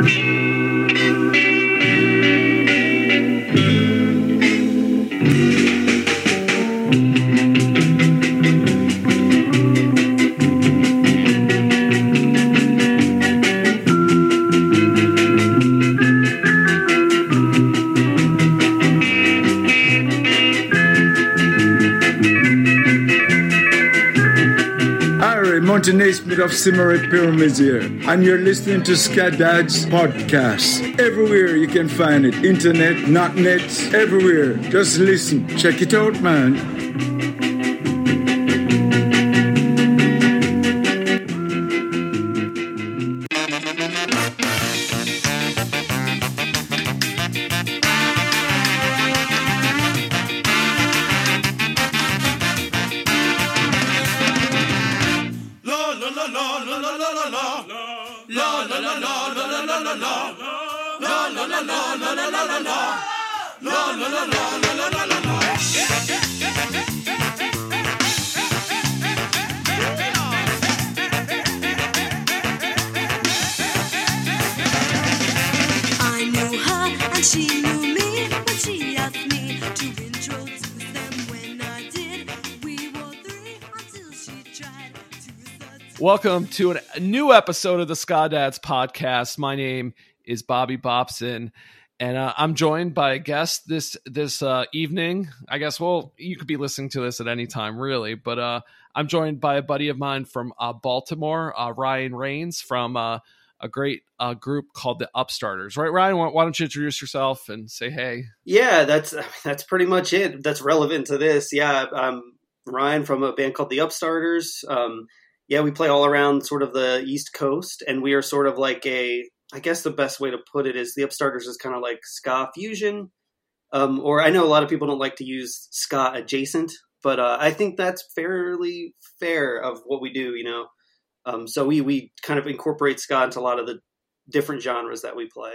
Mountain of Symarip Pyramids here, and you're listening to Ska Dad's podcast. Everywhere you can find it internet, not net, everywhere. Just listen. Check it out, man. Welcome to a new episode of the Ska Dads podcast. My name is Bobby Bobson, and uh, I'm joined by a guest this this uh, evening. I guess well, you could be listening to this at any time, really, but uh, I'm joined by a buddy of mine from uh, Baltimore, uh, Ryan Rains from uh, a great group called the Upstarters. Right, Ryan? Why, why don't you introduce yourself and say hey? Yeah, that's that's pretty much it. That's relevant to this. Yeah, um, Ryan from a band called the Upstarters. Um, yeah, we play all around sort of the East Coast, and we are sort of like a. I guess the best way to put it is the Upstarters is kind of like ska fusion, um, or I know a lot of people don't like to use ska adjacent, but uh, I think that's fairly fair of what we do. You know, um, so we we kind of incorporate ska into a lot of the different genres that we play.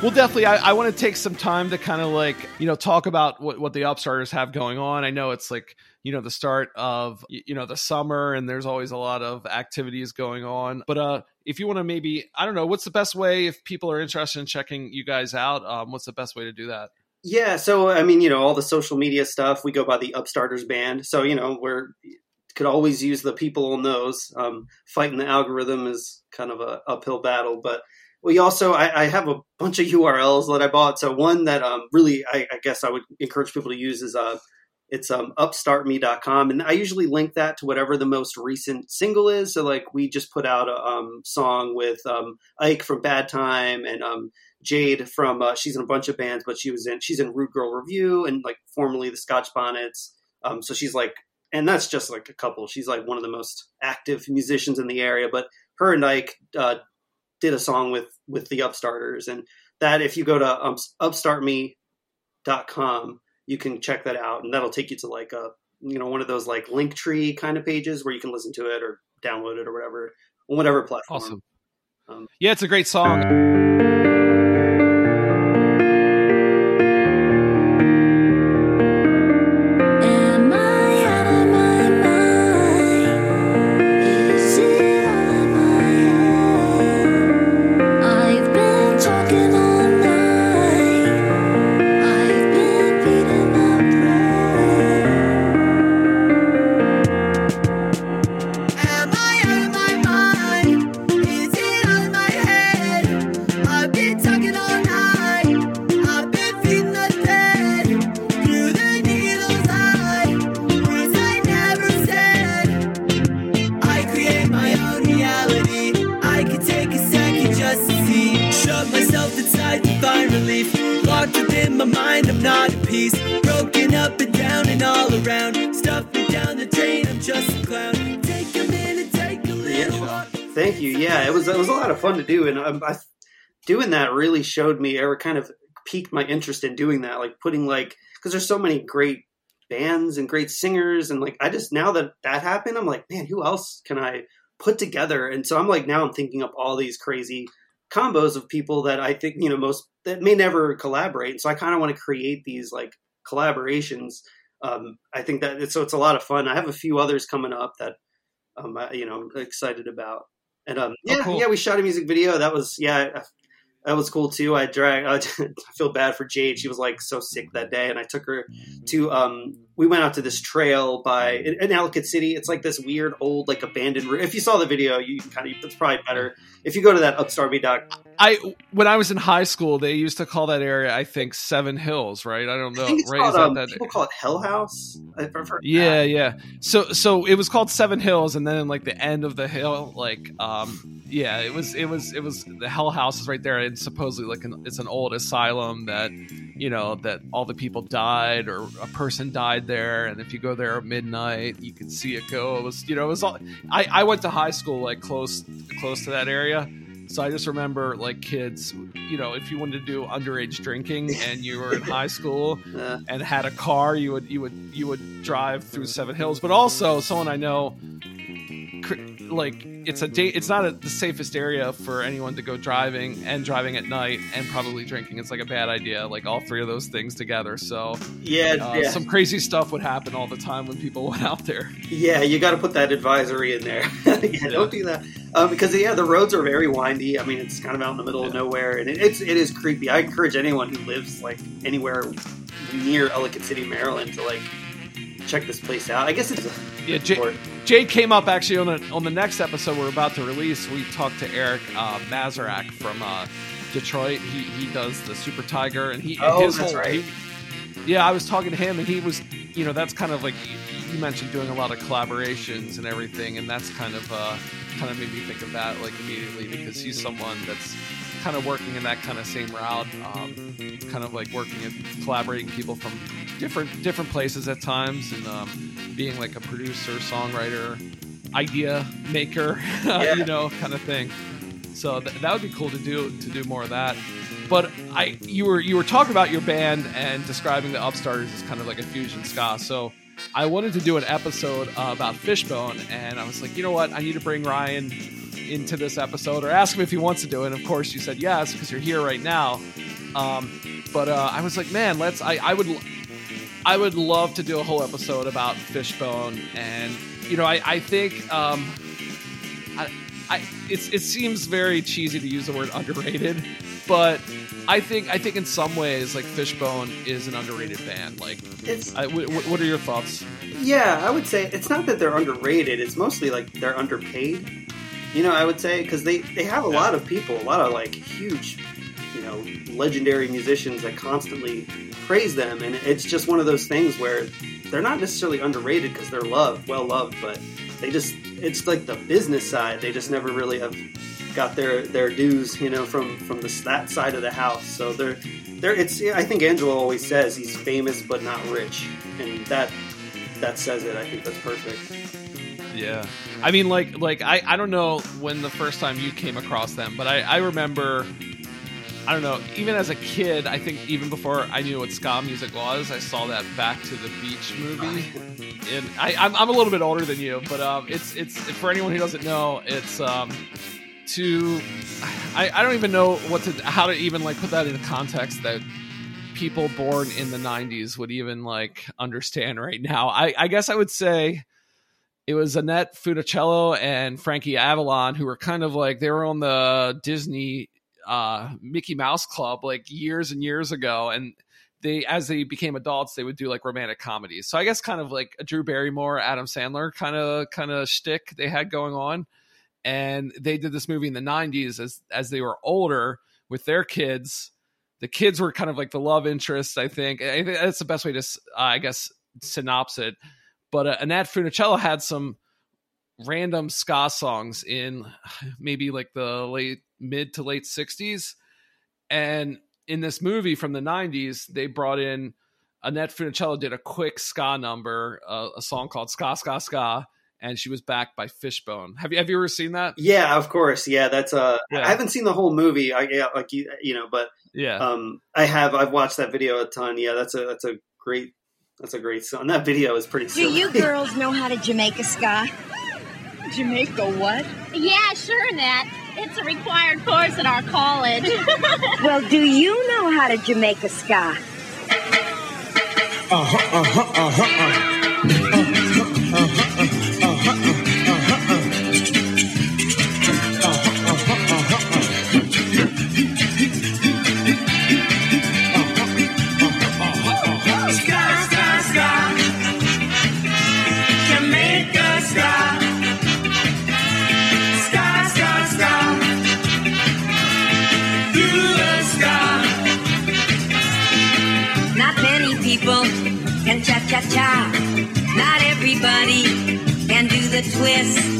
Well, definitely. I, I want to take some time to kind of like, you know, talk about what, what the Upstarters have going on. I know it's like, you know, the start of, you know, the summer and there's always a lot of activities going on. But uh, if you want to maybe, I don't know, what's the best way if people are interested in checking you guys out? Um, what's the best way to do that? Yeah. So, I mean, you know, all the social media stuff, we go by the Upstarters band. So, you know, we're, could always use the people on those. Um, fighting the algorithm is kind of a uphill battle, but we also I, I, have a bunch of urls that i bought. So one that um, really I, I, guess i would encourage people to use is uh, it's um, upstartme.com and i usually link that to whatever the most recent single is. So like we just put out a um, song with um, ike from bad time and um, jade from uh, she's in a bunch of bands but she was in she's in rude girl review and like formerly the scotch bonnets. Um, so she's like and that's just like a couple. She's like one of the most active musicians in the area. But her and ike uh, did a song with with the Upstarters, and that if you go to um, upstartme.com, you can check that out, and that'll take you to like a you know one of those like Linktree kind of pages where you can listen to it or download it or whatever on whatever platform. Awesome. Um, yeah, it's a great song. Really showed me or kind of piqued my interest in doing that. Like putting like because there's so many great bands and great singers, and like I just now that that happened, I'm like, man, who else can I put together? And so I'm like, now I'm thinking up all these crazy combos of people that I think you know most that may never collaborate. And so I kind of want to create these like collaborations. Um, I think that it's, so it's a lot of fun. I have a few others coming up that um, I, you know I'm excited about. And um, yeah, Oh, cool. yeah, we shot a music video. That was yeah, that was cool too. I drag. I feel bad for Jade. She was like so sick that day, and I took her to. Um, we went out to this trail by in, in Ellicott City. It's like this weird old like abandoned. If you saw the video, you can kind of. It's probably better if you go to that Upstarby doc. I when I was in high school, they used to call that area, I think, Seven Hills, right? I don't know. I think it's right? called, um, that- people call it Hell House. I've heard yeah, that. yeah. So so it was called Seven Hills, and then like the end of the hill, like um, yeah, it was it was it was the Hell House is right there, and supposedly like an, it's an old asylum that you know that all the people died or a person died there, and if you go there at midnight, you can see it go. It was you know it was all. I I went to high school like close close to that area. So I just remember like kids, you know, if you wanted to do underage drinking and you were in high school, Uh, and had a car, you would you would you would drive through Seven Hills. But also, someone I know, like it's a date. It's not a, the safest area for anyone to go driving and driving at night and probably drinking. It's like a bad idea. Like all three of those things together. So yeah, uh, yeah. some crazy stuff would happen all the time when people went out there. Yeah, you got to put that advisory in there. yeah, don't do that um, because yeah, the roads are very windy. I mean, it's kind of out in the middle of nowhere, and it, it's it is creepy. I encourage anyone who lives like anywhere near Ellicott City, Maryland, to like check this place out. I guess it's Yeah, J- or- Jade came up actually on the on the next episode we're about to release. We talked to Eric uh, Mazarak from uh, Detroit. He he does the Super Tiger, and he Oh, his that's whole right. he- yeah, I was talking to him, and he was you know that's kind of like you, you mentioned doing a lot of collaborations and everything, and that's kind of uh, kind of made me think of that like immediately because he's someone that's kind of working in that kind of same route, um, kind of like working and collaborating people from different different places at times, and um, being like a producer, songwriter, idea maker, Yeah. you know, kind of thing. So th- that would be cool to do to do more of that. But I, you were you were talking about your band and describing the Upstarters as kind of like a fusion ska. So I wanted to do an episode uh, about Fishbone, and I was like, you know what, I need to bring Ryan into this episode or ask him if he wants to do it. And of course, you said yes because you're here right now. Um, but uh, I was like, man, let's. I, I would, I would love to do a whole episode about Fishbone, and you know, I, I think, um, I, I, it's, it seems very cheesy to use the word underrated, but I think, I think in some ways, like Fishbone is an underrated band. Like, it's I, w- w- what are your thoughts? yeah. I would say it's not that they're underrated. It's mostly like they're underpaid. You know, I would say because they they have a Yeah. lot of people, a lot of like huge, you know, legendary musicians that constantly praise them, and it's just one of those things where they're not necessarily underrated because they're loved, well loved, but they just it's like the business side. They just never really have got their their dues, you know, from from the, that side of the house. So they're they're it's I think Angelo always says he's famous but not rich, and that that says it. I think that's perfect. Yeah. I mean, like, like I, I don't know when the first time you came across them, but I, I remember, I don't know, even as a kid, I think even before I knew what ska music was, I saw that Back to the Beach movie. And I, I'm, I'm a little bit older than you, but um, it's, it's for anyone who doesn't know, it's um, to, I, I don't even know what to, how to even like put that into context that people born in the 90s would even like understand right now. I, I guess I would say it was Annette Funicello and Frankie Avalon who were kind of like they were on the Disney uh, Mickey Mouse Club like years and years ago, and they as they became adults they would do like romantic comedies. So I guess kind of like a Drew Barrymore, Adam Sandler kind of kind of shtick they had going on, and they did this movie in the '90s as as they were older with their kids. The kids were kind of like the love interests. I think. I think that's the best way to, uh, I guess, synopsis it but uh, Annette Funicello had some random ska songs in maybe like the late mid to late 60s and in this movie from the 90s, they brought in Annette Funicello did a quick ska number, uh, a song called Ska Ska Ska, and she was backed by Fishbone. Have you have you ever seen that? Yeah, of course. Yeah, that's uh Yeah. I haven't seen the whole movie. I yeah, like you you know, but Yeah. um I have I've watched that video a ton. Yeah, that's a that's a great that's a great song. That video is pretty Do you girls know how to Jamaica ska? Jamaica what? Yeah, sure, Nat. It's a required course at our college. Well, do you know how to Jamaica ska? Ska, can cha cha cha. Not everybody can do the twist.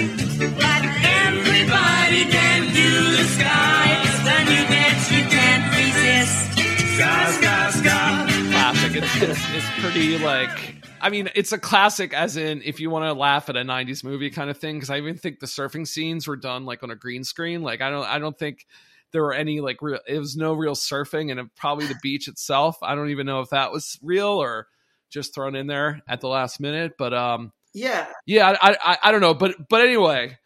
But Everybody can do the sky. it's the new dance you can't resist. Ska, ska, ska. classic. It's, it's it's pretty like I mean, it's a classic as in if you want to laugh at a '90s movie kind of thing. Because I even think the surfing scenes were done like on a green screen. Like I don't I don't think there were any like real. It was no real surfing, and it, probably the beach itself. I don't even know if that was real or just thrown in there at the last minute. But um, yeah. yeah, I, I I don't know, but but anyway,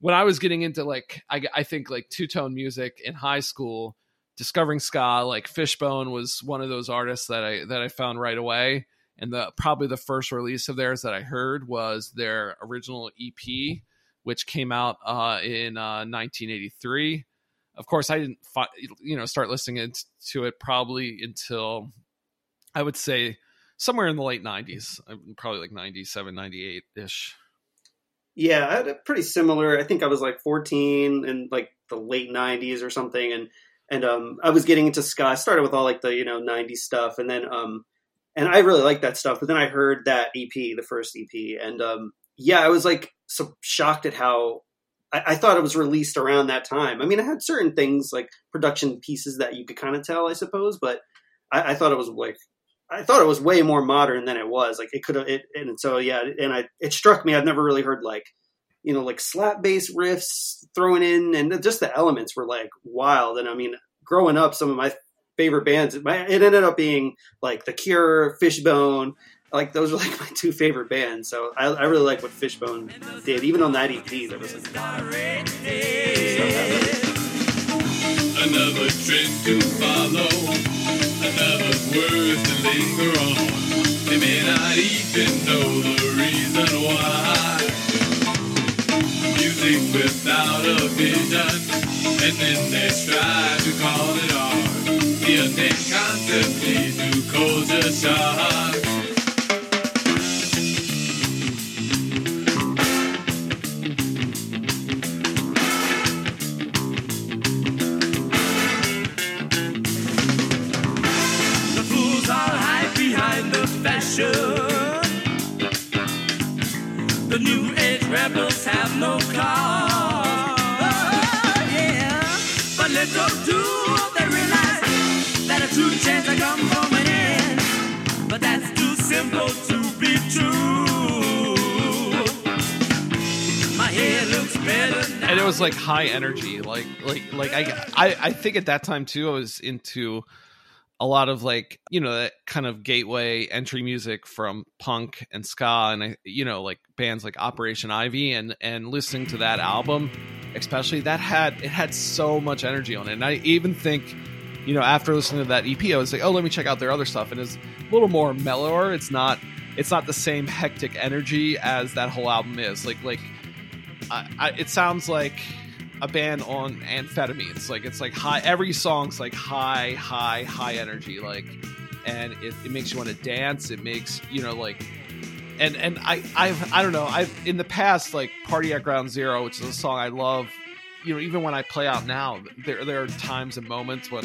when I was getting into like I I think like two tone music in high school, discovering ska, like Fishbone was one of those artists that I that I found right away, and the probably the first release of theirs that I heard was their original EP, which came out uh, in uh, 1983. Of course, I didn't you know start listening to it probably until I would say somewhere in the late 90s, uh, probably like 97, 98 ish. Yeah, I had a pretty similar. I think I was like 14 in like the late 90s or something, and and um, I was getting into ska. I started with all like the you know 90s stuff, and then um, and I really liked that stuff. But then I heard that EP, the first EP, and um, yeah, I was like so shocked at how I, thought it was released around that time. I mean, I had certain things like production pieces that you could kind of tell, I suppose, but I, I thought it was like I thought it was way more modern than it was. Like it could have, it, and so yeah, and I it struck me. I've never really heard like you know like slap bass riffs thrown in, and just the elements were like wild. And I mean, growing up, some of my favorite bands, it ended up being like The Cure, Fishbone. Like those are like my two favorite bands. So I, I really like what Fishbone did. Even on that EP, there was like, Another trend to follow, word to linger on. They may not even know the reason why. Music without a vision, and then they strive to call it art. The unnamed concept leads to culture shock. Was like high energy like like like I, I i think at that time too i was into a lot of like you know that kind of gateway entry music from punk and ska and i you know like bands like operation ivy and and listening to that album especially that had it had so much energy on it. And i even think you know after listening to that ep i was like oh let me check out their other stuff. And it's a little more mellower. It's not it's not the same hectic energy as that whole album is. Like like I, it sounds like a band on amphetamines. Like it's like high. Every song's like high, high, high energy. Like, and it, it makes you want to dance. It makes you know like, and and I I've I don't know. I've in the past like Party at Ground Zero, which is a song I love. You know, even when I play out now, there there are times and moments when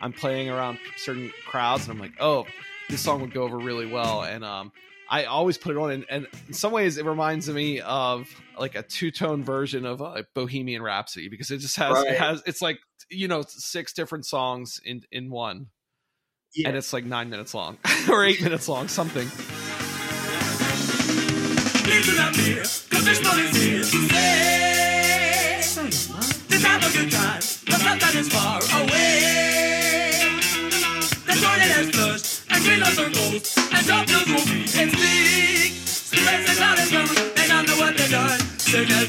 I'm playing around certain crowds and I'm like, oh, this song would go over really well. And um, I always put it on, and, and in some ways, it reminds me of like a two tone version of uh, Bohemian Rhapsody because it just has Right. it has it's like you know six different songs in in one, Yeah. and it's like nine minutes long or eight minutes long, something.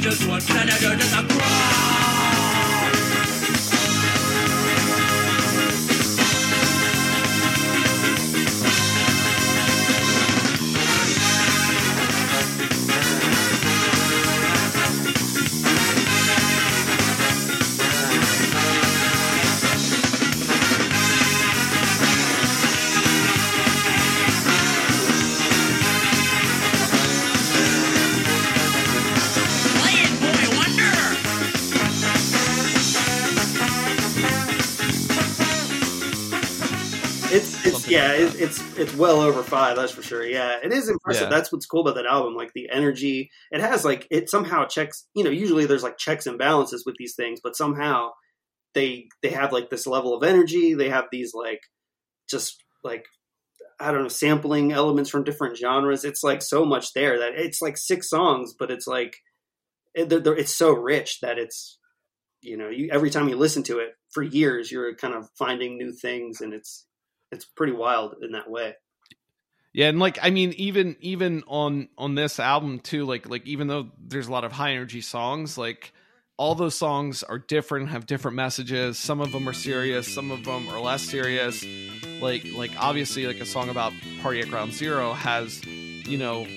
Just one, and I just a cry. It's well over five. That's for sure. Yeah, it is impressive. Yeah. That's what's cool about that album. Like the energy, it has like it somehow checks. You know, usually there's like checks and balances with these things, but somehow they they have like this level of energy. They have these like just like I don't know sampling elements from different genres. It's like so much there that it's like six songs, but it's like it, they're, they're- it's so rich that it's you know you every time you listen to it for years you're kind of finding new things and it's it's pretty wild in that way. Yeah, and like I mean, even even on on this album too, like like even though there's a lot of high energy songs, like all those songs are different, have different messages. Some of them are serious, some of them are less serious. Like like obviously, like a song about Party at Ground Zero has, you know,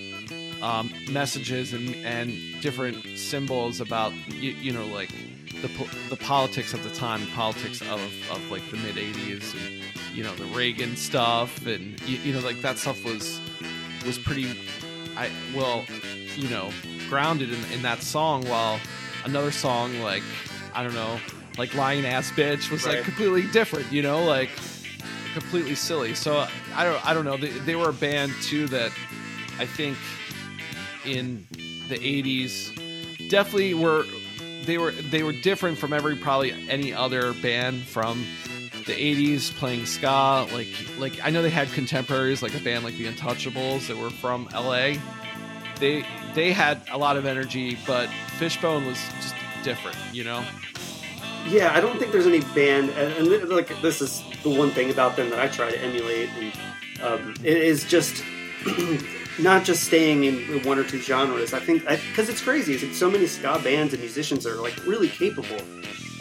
um, messages and and different symbols about you, you know like the the politics of the time, politics of of like the mid '80s, and you know the Reagan stuff, and you, you know like that stuff was was pretty, I well, you know, grounded in, in that song. While another song like I don't know, like lying ass bitch was like completely different. You know, like completely silly. So I don't I don't know. They, they were a band too that I think in the 80s definitely were they were they were different from every probably any other band from the 80s playing ska like like I know they had contemporaries like a band like the Untouchables that were from LA they they had a lot of energy but Fishbone was just different you know? Yeah, I don't think there's any band, and, and like this is the one thing about them that I try to emulate, and um, it is just not just staying in one or two genres. I think because it's crazy, it's like so many ska bands and musicians are like really capable,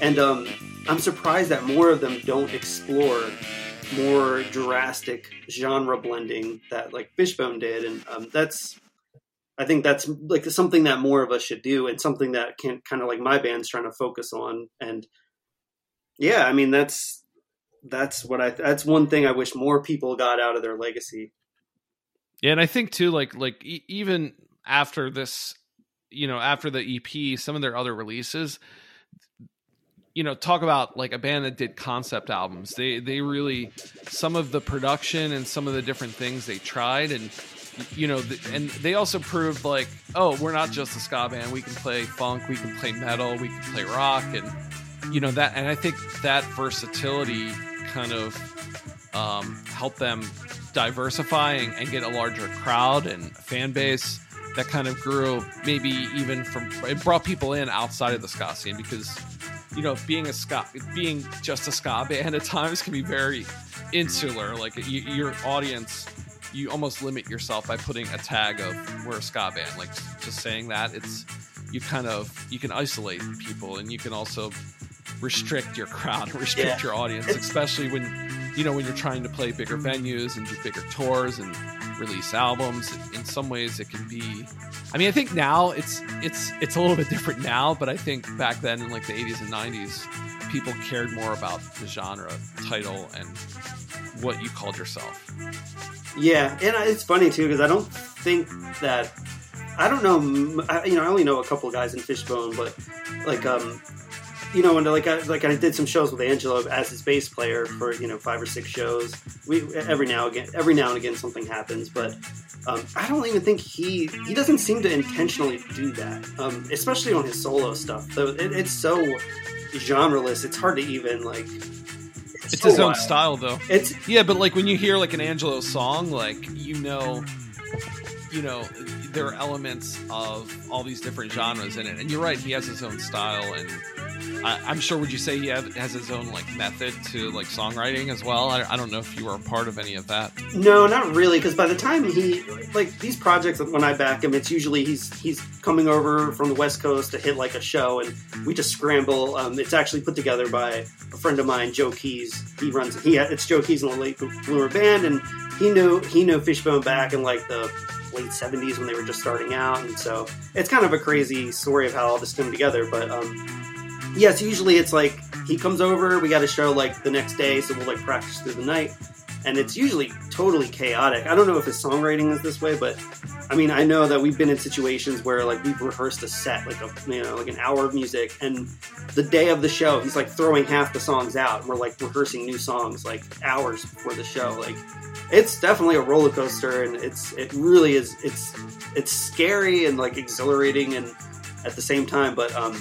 and um, I'm surprised that more of them don't explore more drastic genre blending that like Fishbone did, and um, that's I think that's like something that more of us should do, and something that can kind of like my band's trying to focus on. And yeah, I mean that's that's what I that's one thing I wish more people got out of their legacy. Yeah, and I think too, like like e- even after this, you know, after the EP, some of their other releases, you know, talk about like a band that did concept albums. They they really some of the production and some of the different things they tried, and you know, and they also proved like, oh, we're not just a ska band. We can play funk, we can play metal, we can play rock, and you know that. And I think that versatility kind of um, helped them diversify and, and get a larger crowd and fan base that kind of grew maybe even from it brought people in outside of the ska scene because you know being a ska being just a ska band at times can be very insular like you, your audience you almost limit yourself by putting a tag of we're a ska band like just saying that it's you kind of you can isolate people and you can also restrict your crowd and restrict Yeah. your audience especially when you know when you're trying to play bigger venues and do bigger tours and release albums in some ways it can be i mean i think now it's it's it's a little bit different now but i think back then in like the 80s and 90s people cared more about the genre title and what you called yourself Yeah, and it's funny too because I don't think that I don't know. you know, I only know a couple of guys in Fishbone, but like um, you know, and like I like I did some shows with Angelo as his bass player for you know five or six shows. We every now again, every now and again, something happens, but um, I don't even think he he doesn't seem to intentionally do that, um, especially on his solo stuff. Though it, it's so genreless, it's hard to even like. It's so his own style, though. It's Yeah, but like when you hear like an Angelo song, like you know, you know, there are elements of all these different genres in it. And you're right, he has his own style, and I, I'm sure. Would you say he have, has his own like method to like songwriting as well? I, I don't know if you were a part of any of that. No, not really. Because by the time he like these projects, when I back him, it's usually he's he's coming over from the West Coast to hit like a show, and we just scramble. Um, it's actually put together by a friend of mine, Joe Keys. He runs he it's Joe Keys and the Late Bloomer Band, and he knew he knew Fishbone back in like the late '70s when they were just starting out, and so it's kind of a crazy story of how all this came together. But um, yes, usually it's like he comes over, we got a show like the next day, so we'll like practice through the night and it's usually totally chaotic. I don't know if his songwriting is this way, but I mean, I know that we've been in situations where like we've rehearsed a set, like a you know, like an hour of music, and the day of the show, he's like throwing half the songs out, and we're like rehearsing new songs like hours before the show. Like, it's definitely a roller coaster, and it's it really is. It's it's scary and like exhilarating, and at the same time, but um,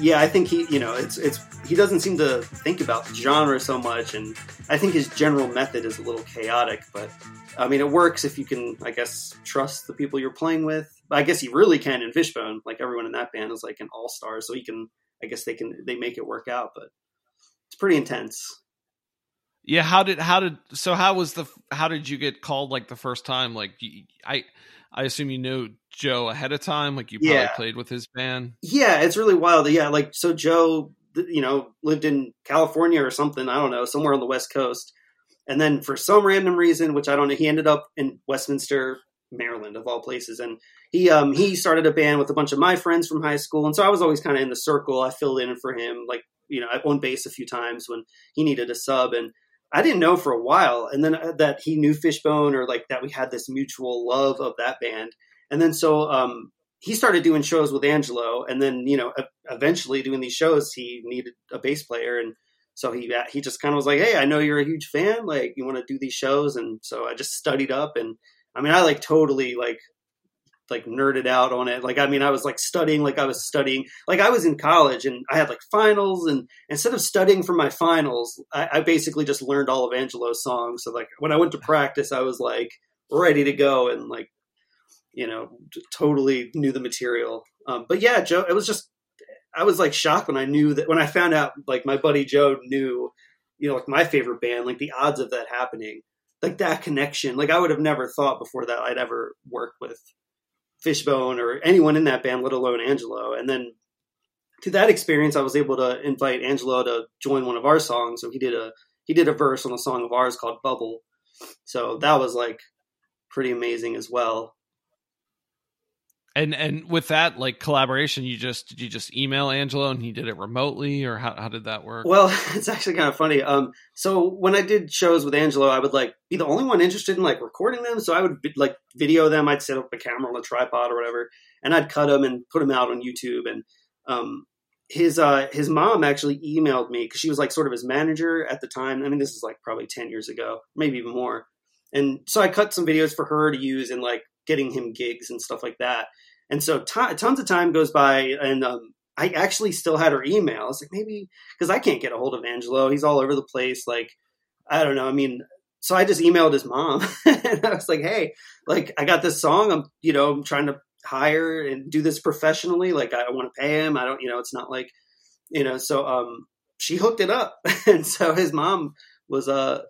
yeah, I think he, you know, it's it's he doesn't seem to think about genre so much, and I think his general method is a little chaotic. But I mean, it works if you can, I guess, trust the people you're playing with. I guess he really can in Fishbone. Like everyone in that band is like an all star, so he can. I guess they can they make it work out, but it's pretty intense. Yeah, how did how did so how was the how did you get called like the first time? Like I I assume you knew Joe ahead of time. Like you probably Yeah. played with his band. Yeah, it's really wild. Yeah, like so Joe, you know, lived in California or something. I don't know, somewhere on the West Coast, and then for some random reason, which I don't know, he ended up in Westminster, Maryland, of all places, and he um he started a band with a bunch of my friends from high school, and so I was always kind of in the circle. I filled in for him, like you know, I on bass a few times when he needed a sub, and I didn't know for a while, and then uh, that he knew Fishbone or like that we had this mutual love of that band, and then so um he started doing shows with Angelo, and then you know eventually doing these shows, he needed a bass player, and so he he just kind of was like, "Hey, I know you're a huge fan. Like, you want to do these shows?" And so I just studied up, and I mean, I like totally like like nerded out on it. Like, I mean, I was like studying, like I was studying, like I was in college, and I had like finals, and instead of studying for my finals, I, I basically just learned all of Angelo's songs. So like when I went to practice, I was like ready to go, and like you know, totally knew the material. Um, but yeah, Joe, it was just, I was like shocked when I knew that, when I found out like my buddy Joe knew, you know, like my favorite band, like the odds of that happening, like that connection, like I would have never thought before that I'd ever work with Fishbone or anyone in that band, let alone Angelo. And then through that experience, I was able to invite Angelo to join one of our songs. So he did a, he did a verse on a song of ours called Bubble. So that was like pretty amazing as well. And and with that like collaboration, you just did you just email Angelo and he did it remotely, or how how did that work? Well, it's actually kind of funny. Um, so when I did shows with Angelo, I would like be the only one interested in like recording them. So I would like video them. I'd set up a camera on a tripod or whatever, and I'd cut them and put them out on YouTube. And um, his uh, his mom actually emailed me because she was like sort of his manager at the time. I mean, this is like probably ten years ago, maybe even more. And so I cut some videos for her to use in like getting him gigs and stuff like that. And so t- tons of time goes by, and um, I actually still had her email. I was like, maybe because I can't get a hold of Angelo. He's all over the place. Like, I don't know. I mean, so I just emailed his mom, and I was like, hey, like I got this song. I'm, you know, I'm trying to hire and do this professionally. Like, I want to pay him. I don't, you know, it's not like, you know. So, um, she hooked it up, and so his mom was uh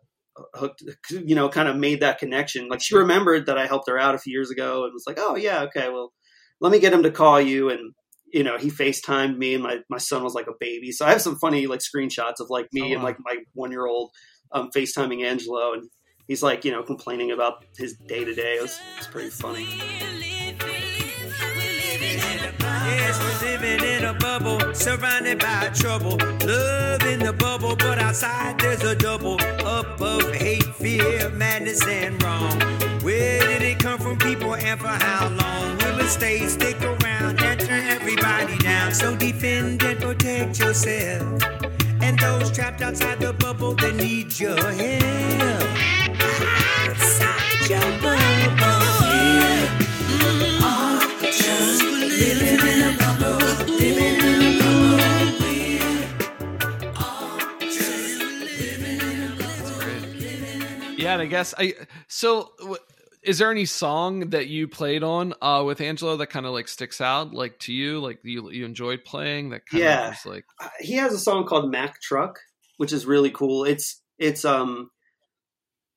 hooked, you know, kind of made that connection. Like, she remembered that I helped her out a few years ago, and was like, oh yeah, okay, well let me get him to call you and you know he facetimed me and my, my son was like a baby. So i have some funny like screenshots of like me Oh, and like my one year old um, facetiming angelo and he's like you know complaining about his day to day it was it's pretty funny Yes, we're living in a bubble, surrounded by trouble. Love in the bubble, but outside there's a double up of hate, fear, madness, and wrong. Where did it come from, people, and for how long? Will it stay, stick around, and turn everybody down? So defend and protect yourself. And those trapped outside the bubble, they need your help. Outside your bubble. Yeah, and I guess I so w- is there any song that you played on uh with Angelo that kind of like sticks out like to you like you you enjoyed playing that kind Yeah. of like Uh, he has a song called Mac Truck, which is really cool. It's it's um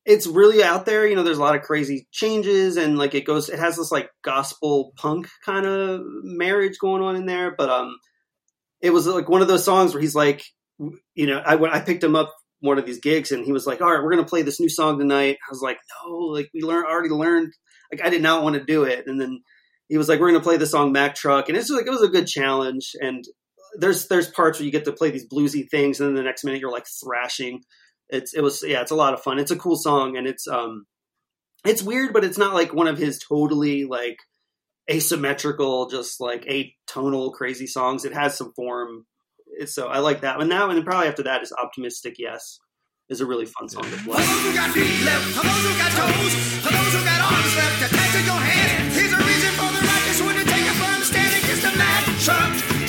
it's really out there. You know, there's a lot of crazy changes and like it goes. It has this like gospel punk kind of marriage going on in there. But um, it was like one of those songs where he's like, you know, I I picked him up one of these gigs and he was like, all right, we're gonna play this new song tonight. I was like, no, like we learned already learned. Like I did not want to do it, and then he was like, we're gonna play the song Mac Truck, and it's like it was a good challenge and there's there's parts where you get to play these bluesy things, and then the next minute you're like thrashing. It's it was yeah, it's a lot of fun. It's a cool song, and it's um, it's weird, but it's not like one of his totally like asymmetrical, just like atonal crazy songs. It has some form. So I like that one now, and then probably after that is optimistic. Yes, is a really fun song to play. one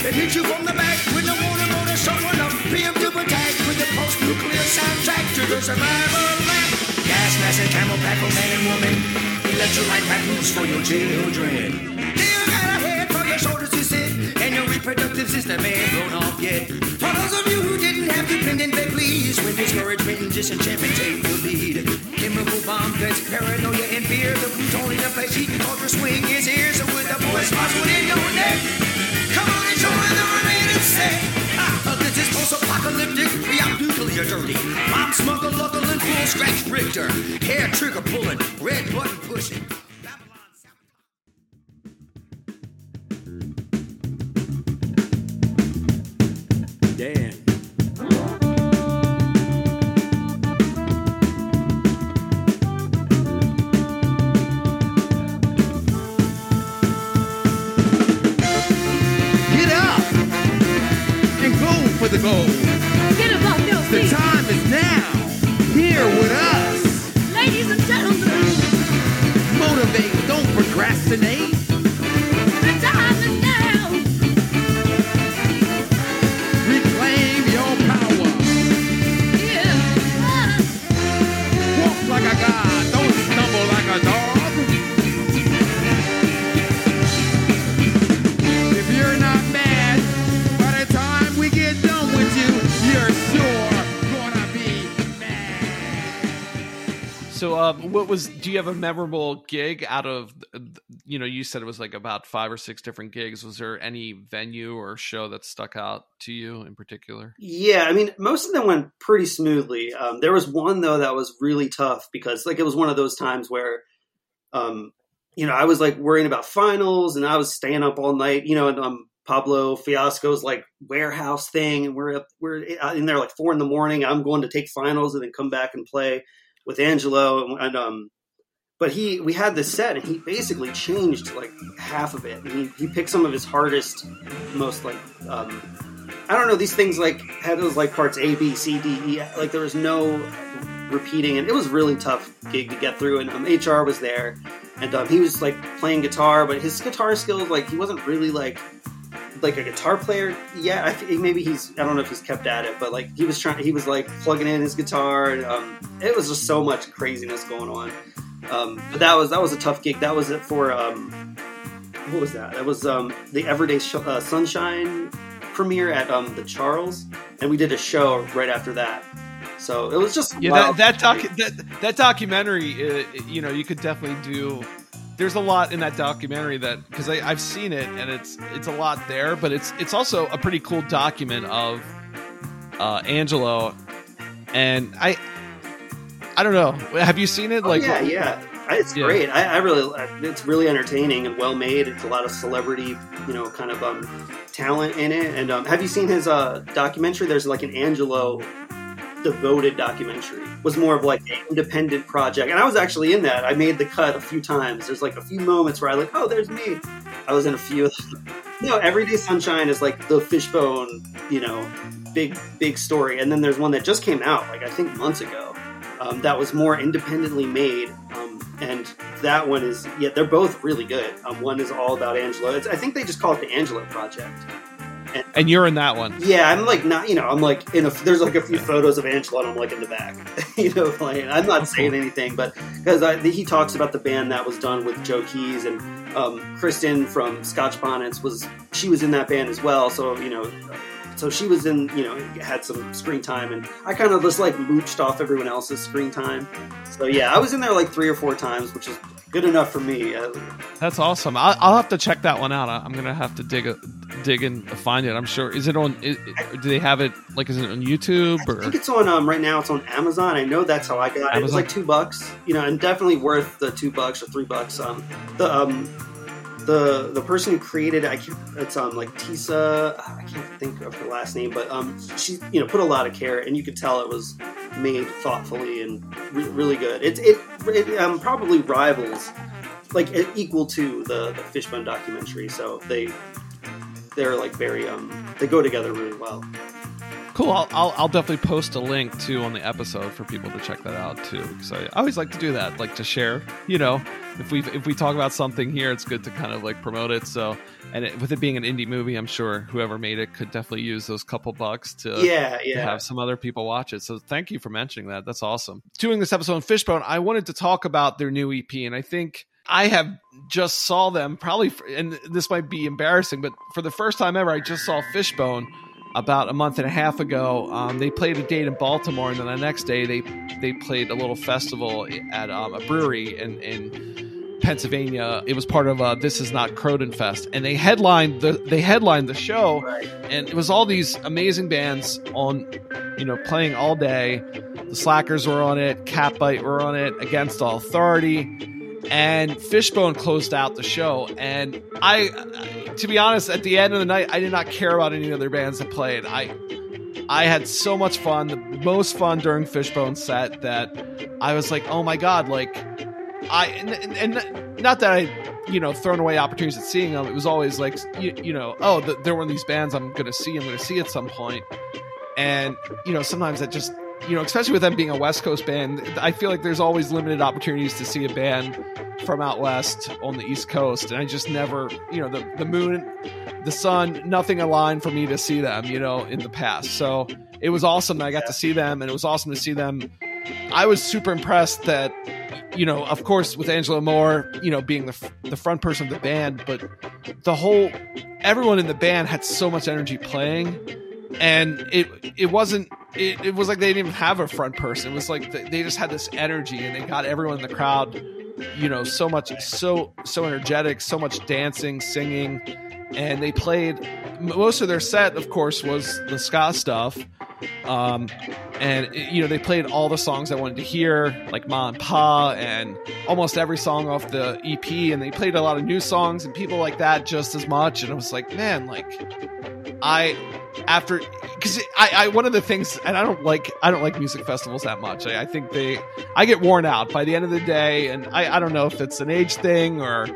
that you from the back with with the post-nuclear soundtrack to the survival lamp. Gas mask and camel pack for man and woman. Electrolyte patterns for your children. You got a head for your shoulders to sit, and your reproductive system ain't grown off yet. For those of you who didn't have dependent bed, please, when discouragement and disenchantment take the lead. Chemical bomb threats, paranoia and fear. The plutonium flesh eating beyond nuclear dirty. Bomb smuggle, local and full scratch Richter. Hair trigger pulling, red button pushing. Dan. Get up and go for the goal. Was do you have a memorable gig out of you know you said it was like about five or six different gigs was there any venue or show that stuck out to you in particular Yeah, I mean, most of them went pretty smoothly. Um, there was one though that was really tough because, like, it was one of those times where, um, you know, I was like worrying about finals and I was staying up all night. You know, and um, Pablo Fiasco's like warehouse thing, and we're up, we're in there like four in the morning. I'm going to take finals and then come back and play with Angelo and, um. But he, we had this set, and he basically changed like half of it. And he, he picked some of his hardest, most like um, I don't know. These things like had those like parts A, B, C, D, E. Like there was no repeating, and it was really tough gig to get through. And um, HR was there, and um, he was like playing guitar, but his guitar skills, like he wasn't really like like a guitar player yet. I think maybe he's I don't know if he's kept at it, but like he was trying. He was like plugging in his guitar, and um, it was just so much craziness going on. Um, but that was that was a tough gig. That was it for um, what was that? That was um, the Everyday Sh- uh, Sunshine premiere at um, the Charles, and we did a show right after that. So it was just yeah that that, doc, that that documentary uh, you know you could definitely do there's a lot in that documentary that because I've seen it and it's it's a lot there, but it's it's also a pretty cool document of uh, Angelo, and I I don't know. Have you seen it? Oh, Like, yeah, yeah. It's Yeah. great. I, I really, it's really entertaining and well made. It's a lot of celebrity, you know, kind of um, talent in it. And um, have you seen his uh, documentary? There's like an Angelo devoted documentary. Was more of like an independent project, and I was actually in that. I made the cut a few times. There's like a few moments where I like, oh, there's me. I was in a few of them. No, Everyday Sunshine is like the Fishbone, you know, big big story. And then there's one that just came out, like I think months ago, um, that was more independently made. Um, and that one is yeah, they're both really good. Um, one is all about Angelo. It's, I think they just call it the Angelo Project. And you're in that one. Yeah, I'm like not, you know, I'm like in a. There's like a few photos of Angelo, and I'm like in the back, you know, playing. I'm not saying anything, but because he talks about the band that was done with Joe Keys and um, Kristen from Scotch Bonnets was she was in that band as well. So you know, so she was in, you know, had some screen time, and I kind of just like mooched off everyone else's screen time. So yeah, I was in there like three or four times, which is good enough for me. Uh, That's awesome. I'll, I'll have to check that one out. I- I'm gonna have to dig a, dig and find it. I'm sure. Is it on? Is, do they have it? Like, is it on YouTube I think it's on um, right now. It's on Amazon. I know that's how I got it. It was like two bucks, you know, and definitely worth the two bucks or three bucks. Um, the um, the the person who created it, I can't, it's um like Tisa. I can't think of her last name, but um, she you know put a lot of care, and you could tell it was made thoughtfully and re- really good. It's it it um probably rivals like equal to the the Fishbone documentary. So they they're like very um they go together really well. Cool. I'll, I'll, I'll definitely post a link too on the episode for people to check that out too. Because I always like to do that, like to share. You know, if we if we talk about something here, it's good to kind of like promote it. So, and it, with it being an indie movie, I'm sure whoever made it could definitely use those couple bucks to Yeah, to have some other people watch it. So thank you for mentioning that. That's awesome. Doing this episode on Fishbone, I wanted to talk about their new EP, and I think I have just saw them probably, for, and this might be embarrassing, but for the first time ever, I just saw Fishbone about a month and a half ago. Um, they played a date in Baltimore, and then the next day they they played a little festival at um, a brewery in in Pennsylvania. It was part of uh, This Is Not Croton Fest, and they headlined the they headlined the show, and it was all these amazing bands on, you know, playing all day. The Slackers were on it, Catbite were on it, Against All Authority, and Fishbone closed out the show. And I, to be honest, at the end of the night, I did not care about any other bands that played. I I had so much fun, the most fun during Fishbone set that I was like, oh my god, like I and, and, not that I you know thrown away opportunities at seeing them. It was always like you, you know, oh, th- they're one of these bands I'm going to see. I'm going to see at some point, and you know sometimes that just you know especially with them being a West Coast band, I feel like there's always limited opportunities to see a band from out west on the East Coast, and I just never you know the the moon, the sun, nothing aligned for me to see them you know in the past. So it was awesome that I got to see them, and it was awesome to see them. I was super impressed that you know, of course, with Angelo Moore, you know, being the the front person of the band, but the whole everyone in the band had so much energy playing, and it it wasn't. It, it was like they didn't even have a front person. It was like they, they just had this energy, and they got everyone in the crowd, you know, so much, so so energetic, so much dancing, singing, and they played. Most of their set, of course, was the ska stuff, um, and you know they played all the songs I wanted to hear, like Ma and Pa, and almost every song off the EP. And they played a lot of new songs and people like that just as much. And I was like, man, like I after because I, I one of the things, and I don't like I don't like music festivals that much. I, I think they I get worn out by the end of the day, and I, I don't know if it's an age thing or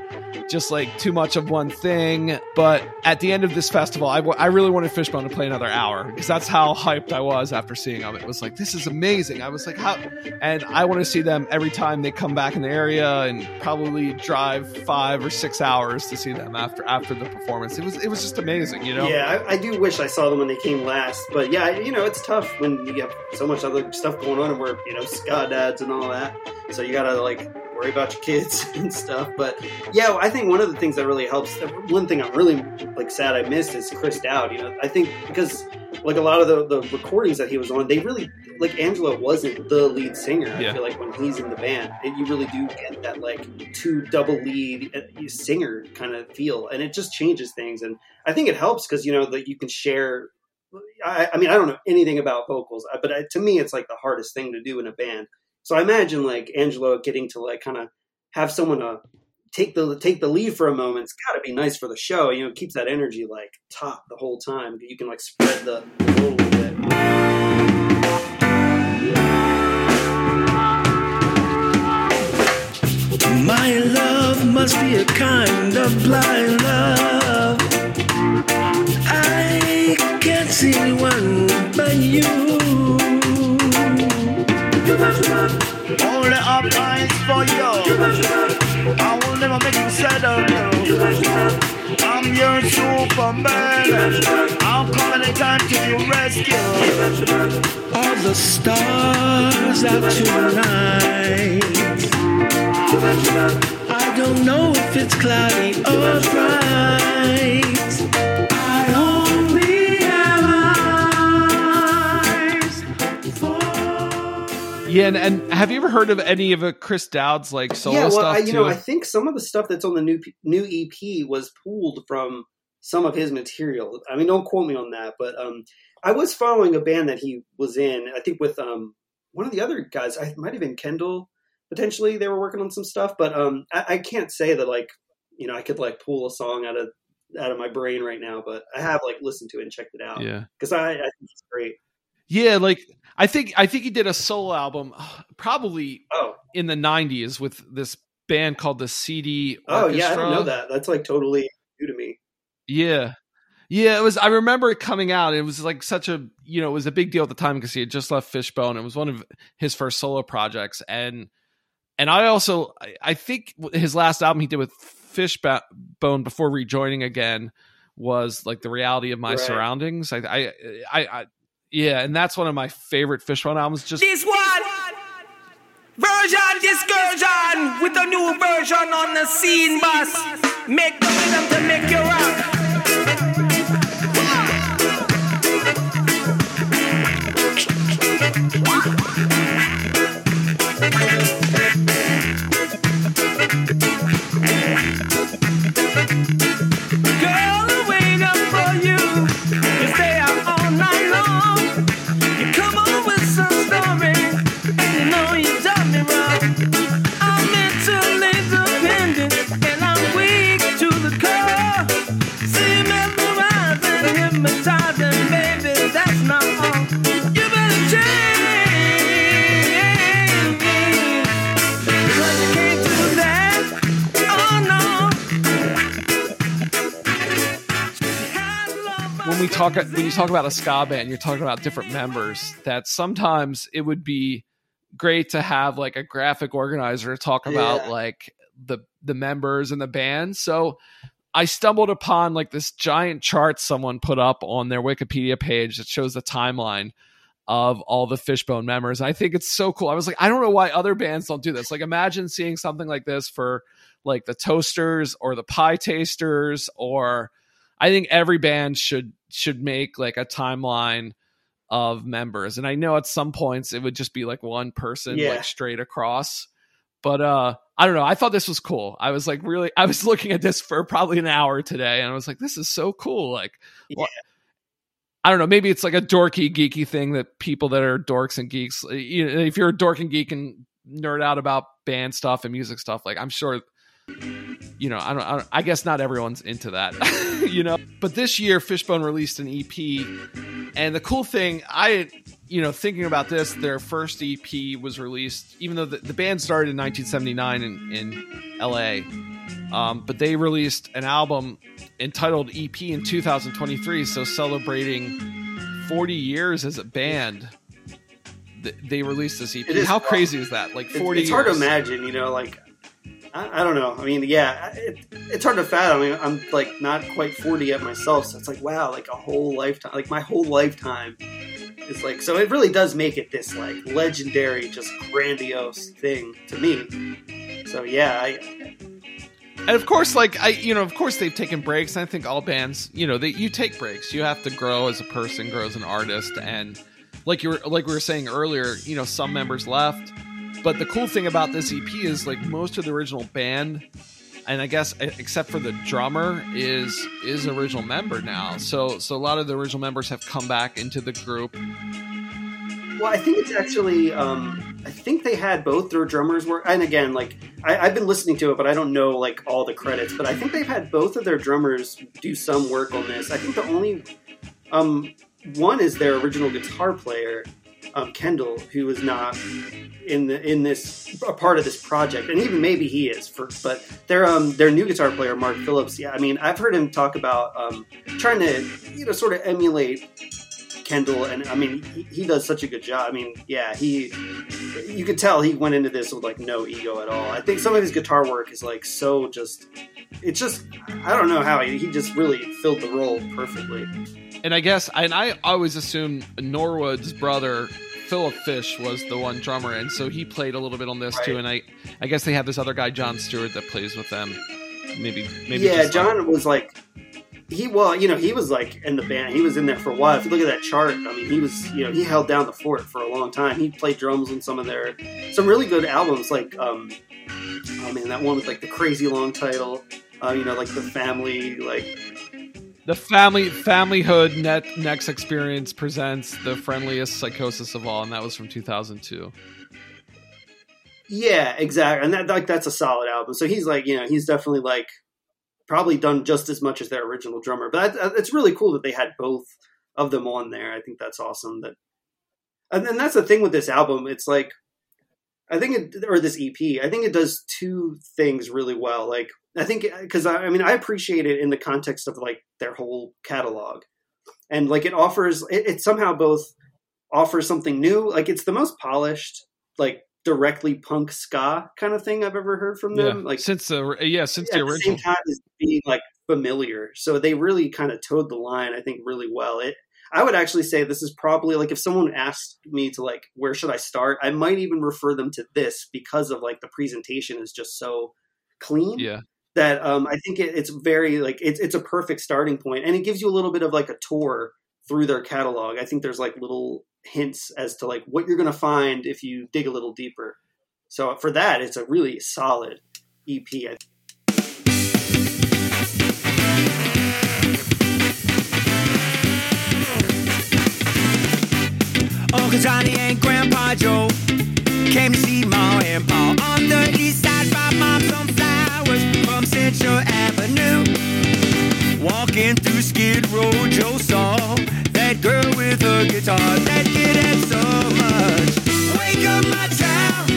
just like too much of one thing. But at the end of this festival, i, I really wanted Fishbone to play another hour because that's how hyped I was after seeing them. It was like, this is amazing. I was like, how? And I want to see them every time they come back in the area and probably drive five or six hours to see them after after the performance. It was it was just amazing, you know? Yeah, I, I do wish I saw them when they came last, but yeah, you know, it's tough when you have so much other stuff going on and we're, you know, ska dads and all that. So you gotta like worry about your kids and stuff. But yeah, I think one of the things that really helps. One thing I'm really like sad I missed is Chris Dowd. You know, I think because like a lot of the, the recordings that he was on, they really like Angelo wasn't the lead singer. Yeah. I feel like when he's in the band, and you really do get that like two double lead uh, singer kind of feel, and it just changes things. And I think it helps because you know that you can share. I, I mean, I don't know anything about vocals, uh, but I, to me, it's like the hardest thing to do in a band. So I imagine like Angelo getting to like kind of have someone to take the take the lead for a moment. It's got to be nice for the show. You know, keeps that energy like top the whole time. You can like spread the, the a little bit. My love must be a kind of blind love. I can't see one but you. Only a eyes for you. I will never make you sad of you. I'm your superman. I'll come anytime to your rescue. All the stars out tonight. I don't know if it's cloudy or bright. Yeah, and, and have you ever heard of any of a Chris Dowd's like solo yeah, well, stuff I, you too? know, I think some of the stuff that's on the new new EP was pulled from some of his material. I mean, don't quote me on that, but um, I was following a band that he was in. I think with um, one of the other guys. I might have been Kendall. Potentially, they were working on some stuff, but um, I, I can't say that like you know I could like pull a song out of out of my brain right now. But I have like listened to it and checked it out. Yeah. because I, I think it's great. Yeah, like I think I think he did a solo album probably Oh, in the '90s with this band called the CD. oh yeah, I Orchestra. don't know that. That's like totally new to me. Yeah. Yeah, it was. I remember it coming out. It was like such a, you know, it was a big deal at the time because he had just left Fishbone. It was one of his first solo projects, and and I also, I, think his last album he did with Fishbone before rejoining again was like the reality of my Right. surroundings. I, I, I, I, yeah, and that's one of my favorite Fishbone albums. Just This one version discursion with a new version on the scene bus. Make the rhythm to make you rock. Girl, talk when you talk about a ska band, you're talking about different members. That sometimes it would be great to have like a graphic organizer to talk about Yeah. like the the members and the band. So I stumbled upon like this giant chart someone put up on their Wikipedia page that shows the timeline of all the Fishbone members. I think it's so cool. I was like, I don't know why other bands don't do this. Like, imagine seeing something like this for like the Toasters or the Pietasters, or I think every band should should make like a timeline of members. And I know at some points it would just be like one person Yeah. like straight across. But uh I don't know. I thought this was cool. I was like really I was looking at this for probably an hour today and I was like, this is so cool. Like what- I don't know. Maybe it's like a dorky, geeky thing that people that are dorks and geeks, you know, if you're a dork and geek and nerd out about band stuff and music stuff, like I'm sure, you know, I don't, I, don't, I guess not everyone's into that, you know. But this year, Fishbone released an EP, and the cool thing, I, you know, thinking about this, their first EP was released, even though the, the band started in 1979 in in L.A. Um, but they released an album entitled EP in 2023, so celebrating 40 years as a band. They released this EP. How crazy is that? Like 40 it's hard to imagine, you know, like I, I don't know. I mean, yeah, it, it's hard to fathom. I mean, I'm like not quite 40 yet myself, so it's like wow, like a whole lifetime, like my whole lifetime is like. So it really does make it this like legendary, just grandiose thing to me. So yeah, I, And of course, like I, you know, of course they've taken breaks. I think all bands, you know, they you take breaks. You have to grow as a person, grow as an artist, and like you were, like we were saying earlier, you know, some members left. But the cool thing about this EP is like most of the original band, and I guess except for the drummer is is original member now. So so a lot of the original members have come back into the group. Well, I think it's actually. Um, I think they had both their drummers work, and again, like I, I've been listening to it, but I don't know like all the credits. But I think they've had both of their drummers do some work on this. I think the only um, one is their original guitar player, Kendall, who is not in the in this a part of this project, and even maybe he is. For but their um their new guitar player, Mark Phillips. Yeah, I mean, I've heard him talk about um, trying to you know sort of emulate Kendall, and I mean, he, he does such a good job. I mean, yeah, he you could tell he went into this with like no ego at all. I think some of his guitar work is like so just. It's just I don't know how he, he just really filled the role perfectly. And I guess, and I always assumed Norwood's brother Philip Fish was the one drummer, and so he played a little bit on this too. And I, I guess they have this other guy, John Steward, that plays with them. Maybe, maybe. yeah, John like- was like he well, you know, he was like in the band. He was in there for a while. If you look at that chart, I mean, he was you know he held down the fort for a long time. He played drums on some of their some really good albums, like um, oh man, that one with like the crazy long title. Uh, you know, like the family, like the family familyhood net next experience presents the friendliest psychosis of all, and that was from 2002. Yeah, exactly. And that like that's a solid album. So he's like, you know, he's definitely like probably done just as much as their original drummer. But it's really cool that they had both of them on there. I think that's awesome. That and then that's the thing with this album. It's like I think it or this EP. I think it does two things really well. Like I think uh, because I, I mean I appreciate it in the context of like their whole catalog, and like it offers it, it somehow both offers something new. Like it's the most polished like directly punk ska kind of thing I've ever heard from them. yeah, Like since the yeah since at the the original. same time as being like familiar. So they really kind of towed the line, I think, really well. It I would actually say this is probably like if someone asked me to like where should I start, I might even refer them to this because of like the presentation is just so clean yeah, that um, I think it, it's very like it's it's a perfect starting point, and it gives you a little bit of like a tour through their catalog. I think there's like little hints as to like what you're going to find if you dig a little deeper. So for that, it's a really solid EP. I Uncle Johnny and Grandpa Joe came to see Ma and Pa on the east side. Brought Mom some flowers from Central Avenue. Walking through Skid Row, Joe saw that girl with a guitar that did it so much. Wake up, my child,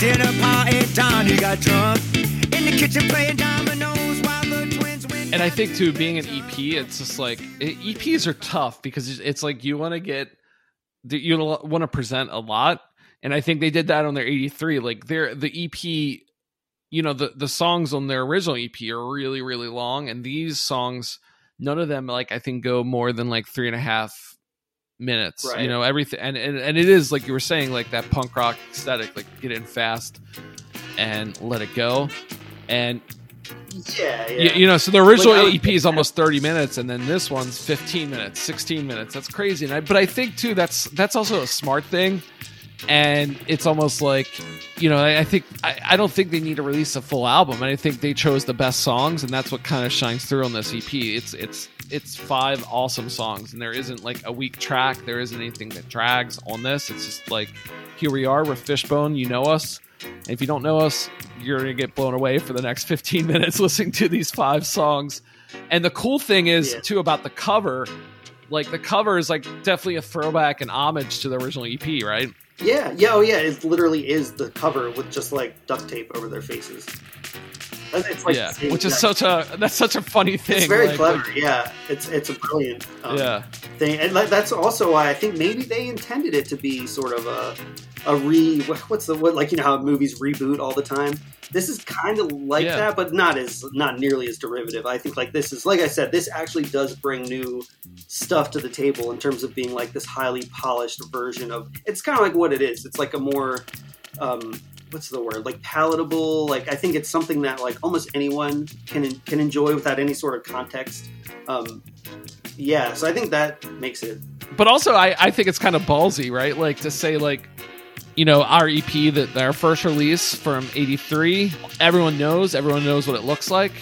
dinner, Pa and Johnny got drunk in the kitchen playing dominoes while the twins went. and I think too, being an EP, it's just like EPs are tough because it's- it's like you want to get you want to present a lot, and I think they did that on their '83. Like their the EP, you know, the the songs on their original EP are really really long, and these songs, none of them like I think go more than like three and a half minutes. Right. You know, everything, and, and and it is like you were saying, like that punk rock aesthetic, like get in fast and let it go, and yeah, yeah. you, you know, so the original Like, EP is almost 30 minutes, and then this one's 15 minutes, 16 minutes. That's crazy. And I, but I think too that's that's also a smart thing, and it's almost like, you know, I, I think I, I don't think they need to release a full album, and I think they chose the best songs, and that's what kind of shines through on this EP. It's it's it's five awesome songs, and there isn't like a weak track. There isn't anything that drags on this. It's just like here we are with Fishbone. You know us. And if you don't know us, you're going to get blown away for the next 15 minutes listening to these five songs. And the cool thing is, Yeah. too, about the cover, like the cover is like definitely a throwback and homage to the original EP, right? Yeah, yeah, oh yeah, it literally is the cover with just like duct tape over their faces. Like yeah, which is such a that's such a funny thing. It's very like- clever. like- yeah, it's it's a brilliant um, yeah, thing, and that's also why I think maybe they intended it to be sort of a a re what's the what like you know how movies reboot all the time. This is kind of like Yeah. that, but not as not nearly as derivative. I think like this is like I said, this actually does bring new stuff to the table in terms of being like this highly polished version of. It's kind of like what it is. It's like a more um, what's the word like palatable like i think it's something that like almost anyone can can enjoy without any sort of context um yeah so i think that makes it but also I, I think it's kind of ballsy, right? Like to say like, you know, our EP that our first release from '83, everyone knows, everyone knows what it looks like,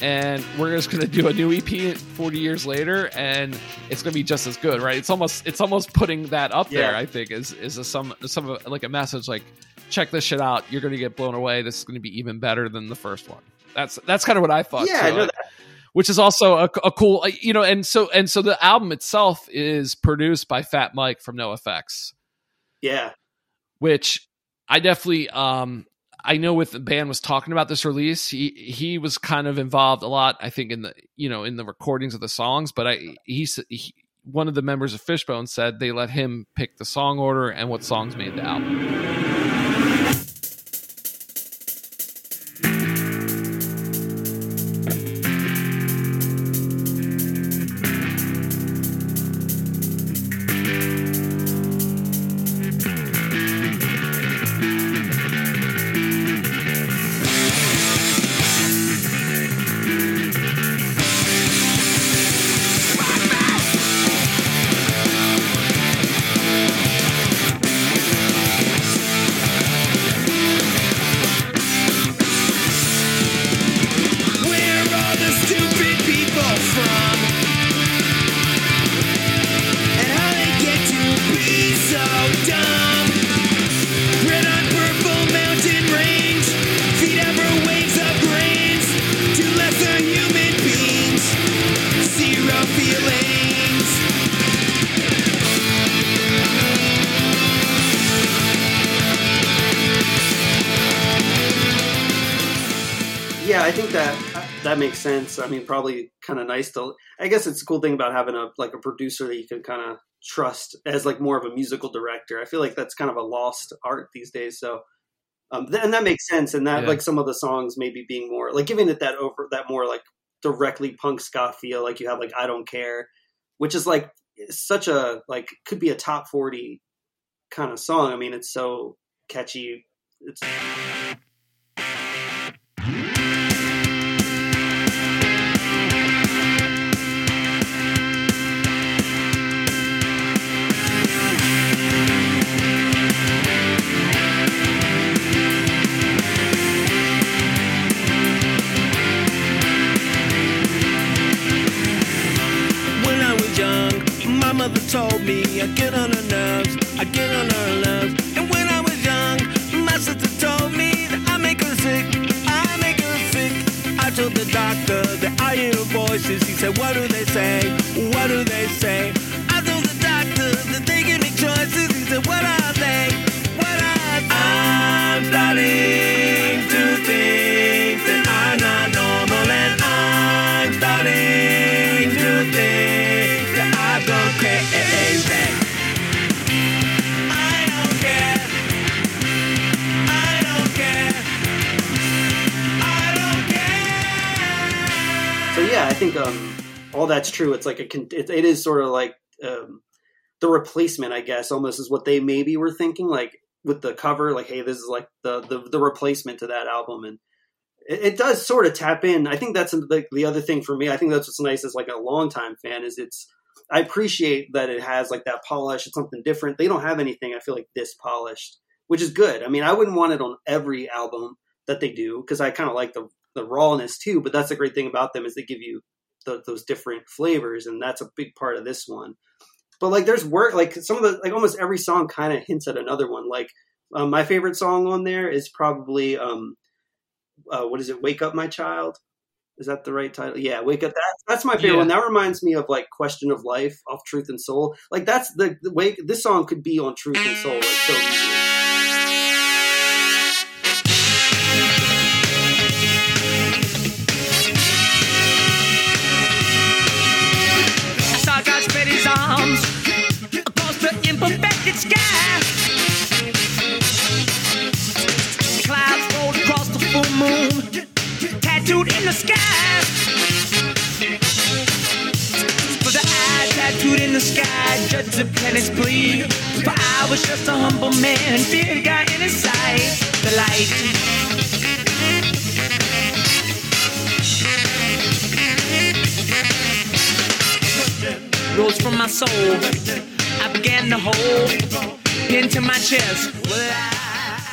and we're just gonna do a new EP 40 years later, and it's gonna be just as good, right? It's almost it's almost putting that up there. I think is is a some some of- like a message like, check this shit out, you're gonna get blown away. This is gonna be even better than the first one. That's that's kind of what I thought. yeah too. no, I- that, which is also a, a cool, uh, you know, and so and so the album itself is produced by Fat Mike from NoFX, Yeah. which I definitely um I know with the band was talking about this release, he he was kind of involved a lot, I think in the you know in the recordings of the songs, but I he's he, one of the members of Fishbone said they let him pick the song order and what songs made the album. Sense. I mean, probably kind of nice to. I guess it's a cool thing about having a like a producer that you can kind of trust as like more of a musical director. I feel like that's kind of a lost art these days. So, um, th- and that makes sense. And that Yeah. like some of the songs maybe being more like giving it that over that more like directly punk ska feel. Like you have like I don't care, which is like such a like could be a top forty kind of song. I mean, it's so catchy. It's said, What do they say? What do they say? I told the doctor that they give me choices. He said, What are they? What are they? I'm starting to think that I'm not normal, and I'm starting to think that I've gone crazy. I don't care. I don't care. I don't care. So yeah, I think um, all that's true. It's like a it, it is sort of like um, the replacement, I guess, almost is what they maybe were thinking, like with the cover, like hey, this is like the the, the replacement to that album, and it, it does sort of tap in. I think that's like the other thing for me. I think that's what's nice as like a longtime fan is it's. I appreciate that it has like that polish. It's something different. They don't have anything I feel like this polished, which is good. I mean, I wouldn't want it on every album that they do because I kind of like the the rawness too. But that's the great thing about them is they give you the, those different flavors, and that's a big part of this one. But like, there's work like some of the like almost every song kind of hints at another one. Like um, my favorite song on there is probably um, uh, what is it? Wake up, my child. Is that the right title? Yeah, wake up. That's that's my favorite Yeah. one. That reminds me of like Question of Life off Truth and Soul. Like that's the, the wake. This song could be on Truth and Soul like so easily. Tattooed in the sky. For the eye tattooed in the sky, judge the planets bleed. For I was just a humble man, feared God in his sight. The light. rose from my soul. I began to hold into my chest. Well, I-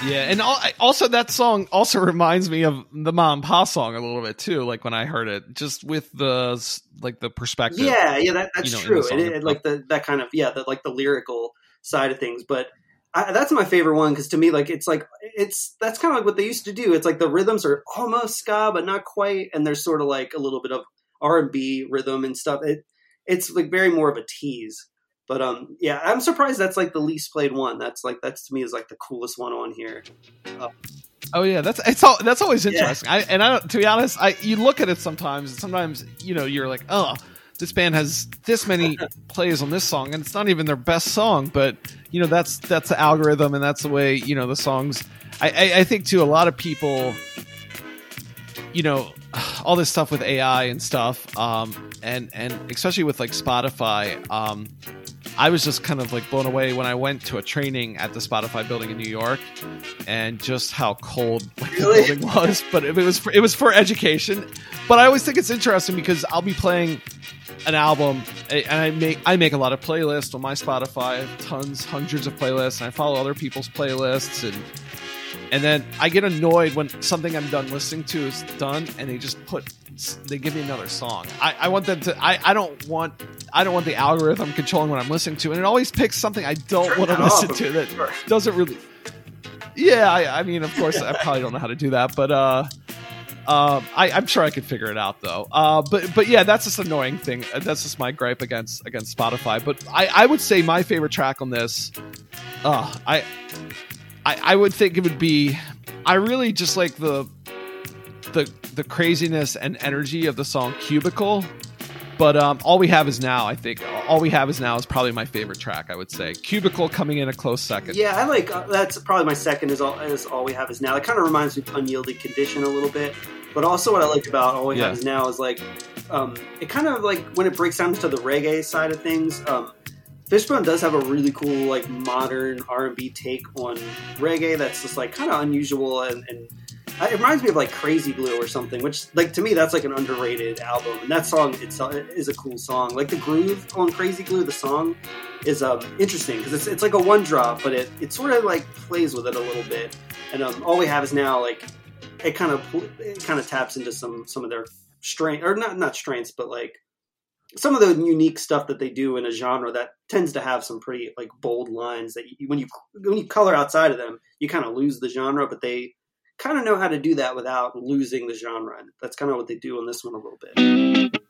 Yeah, and also that song also reminds me of the Mom Pa song a little bit too. Like when I heard it, just with the like the perspective. Yeah, yeah, that, that's you know, true. And it, like the that kind of yeah, the, like the lyrical side of things. But I, that's my favorite one because to me, like it's like it's that's kind of like what they used to do. It's like the rhythms are almost ska, but not quite, and there's sort of like a little bit of R and B rhythm and stuff. It it's like very more of a tease. But um, yeah, I'm surprised that's like the least played one. That's like that's to me is like the coolest one on here. Uh, Oh yeah, that's it's all that's always Yeah. interesting. I, and I don't, to be honest, I you look at it sometimes. Sometimes you know you're like, oh, this band has this many plays on this song, and it's not even their best song. But you know that's that's the algorithm, and that's the way you know the songs. I, I, I think to A lot of people, you know, all this stuff with AI and stuff, um, and and especially with like Spotify. Um, I was just kind of like blown away when I went to a training at the Spotify building in New York, and just how cold like, Really? the building was. But it was for, it was for education. But I always think it's interesting because I'll be playing an album, and I make I make a lot of playlists on my Spotify, tons, hundreds of playlists, and I follow other people's playlists, and and then I get annoyed when something I'm done listening to is done, and they just put they give me another song. I, I want them to. I, I don't want I don't want the algorithm controlling what I'm listening to, and it always picks something I don't Turn want to off, listen to that sure. doesn't really. Yeah, I, I mean, of course, I probably don't know how to do that, but uh, um, I, I'm sure I could figure it out though. Uh, but but yeah, that's just annoying thing. Uh, That's just my gripe against against Spotify. But I, I would say my favorite track on this, uh, I, I I would think it would be. I really just like the the the craziness and energy of the song Cubicle. But um, all we have is now. I think all we have is now is probably my favorite track. I would say Cubicle coming in a close second. Yeah, I like uh, that's probably my second. Is all is all we have is now. It kind of reminds me of unyielding condition a little bit, but also what I like about all we Yeah. have is now is like um, it kind of like when it breaks down to the reggae side of things. Um, Fishbone does have a really cool like modern R and B take on reggae that's just like kind of unusual and. and it reminds me of like Crazy Glue or something, which like to me that's like an underrated album. And that song itself is a cool song. Like the groove on Crazy Glue, the song is um, interesting because it's, it's like a one drop, but it, it sort of like plays with it a little bit. And um, all we have is now like it kind of it kind of taps into some some of their strength or not not strengths, but like some of the unique stuff that they do in a genre that tends to have some pretty like bold lines that you, when you when you color outside of them, you kind of lose the genre, but they kind of know how to do that without losing the genre. That's kind of what they do on this one a little bit.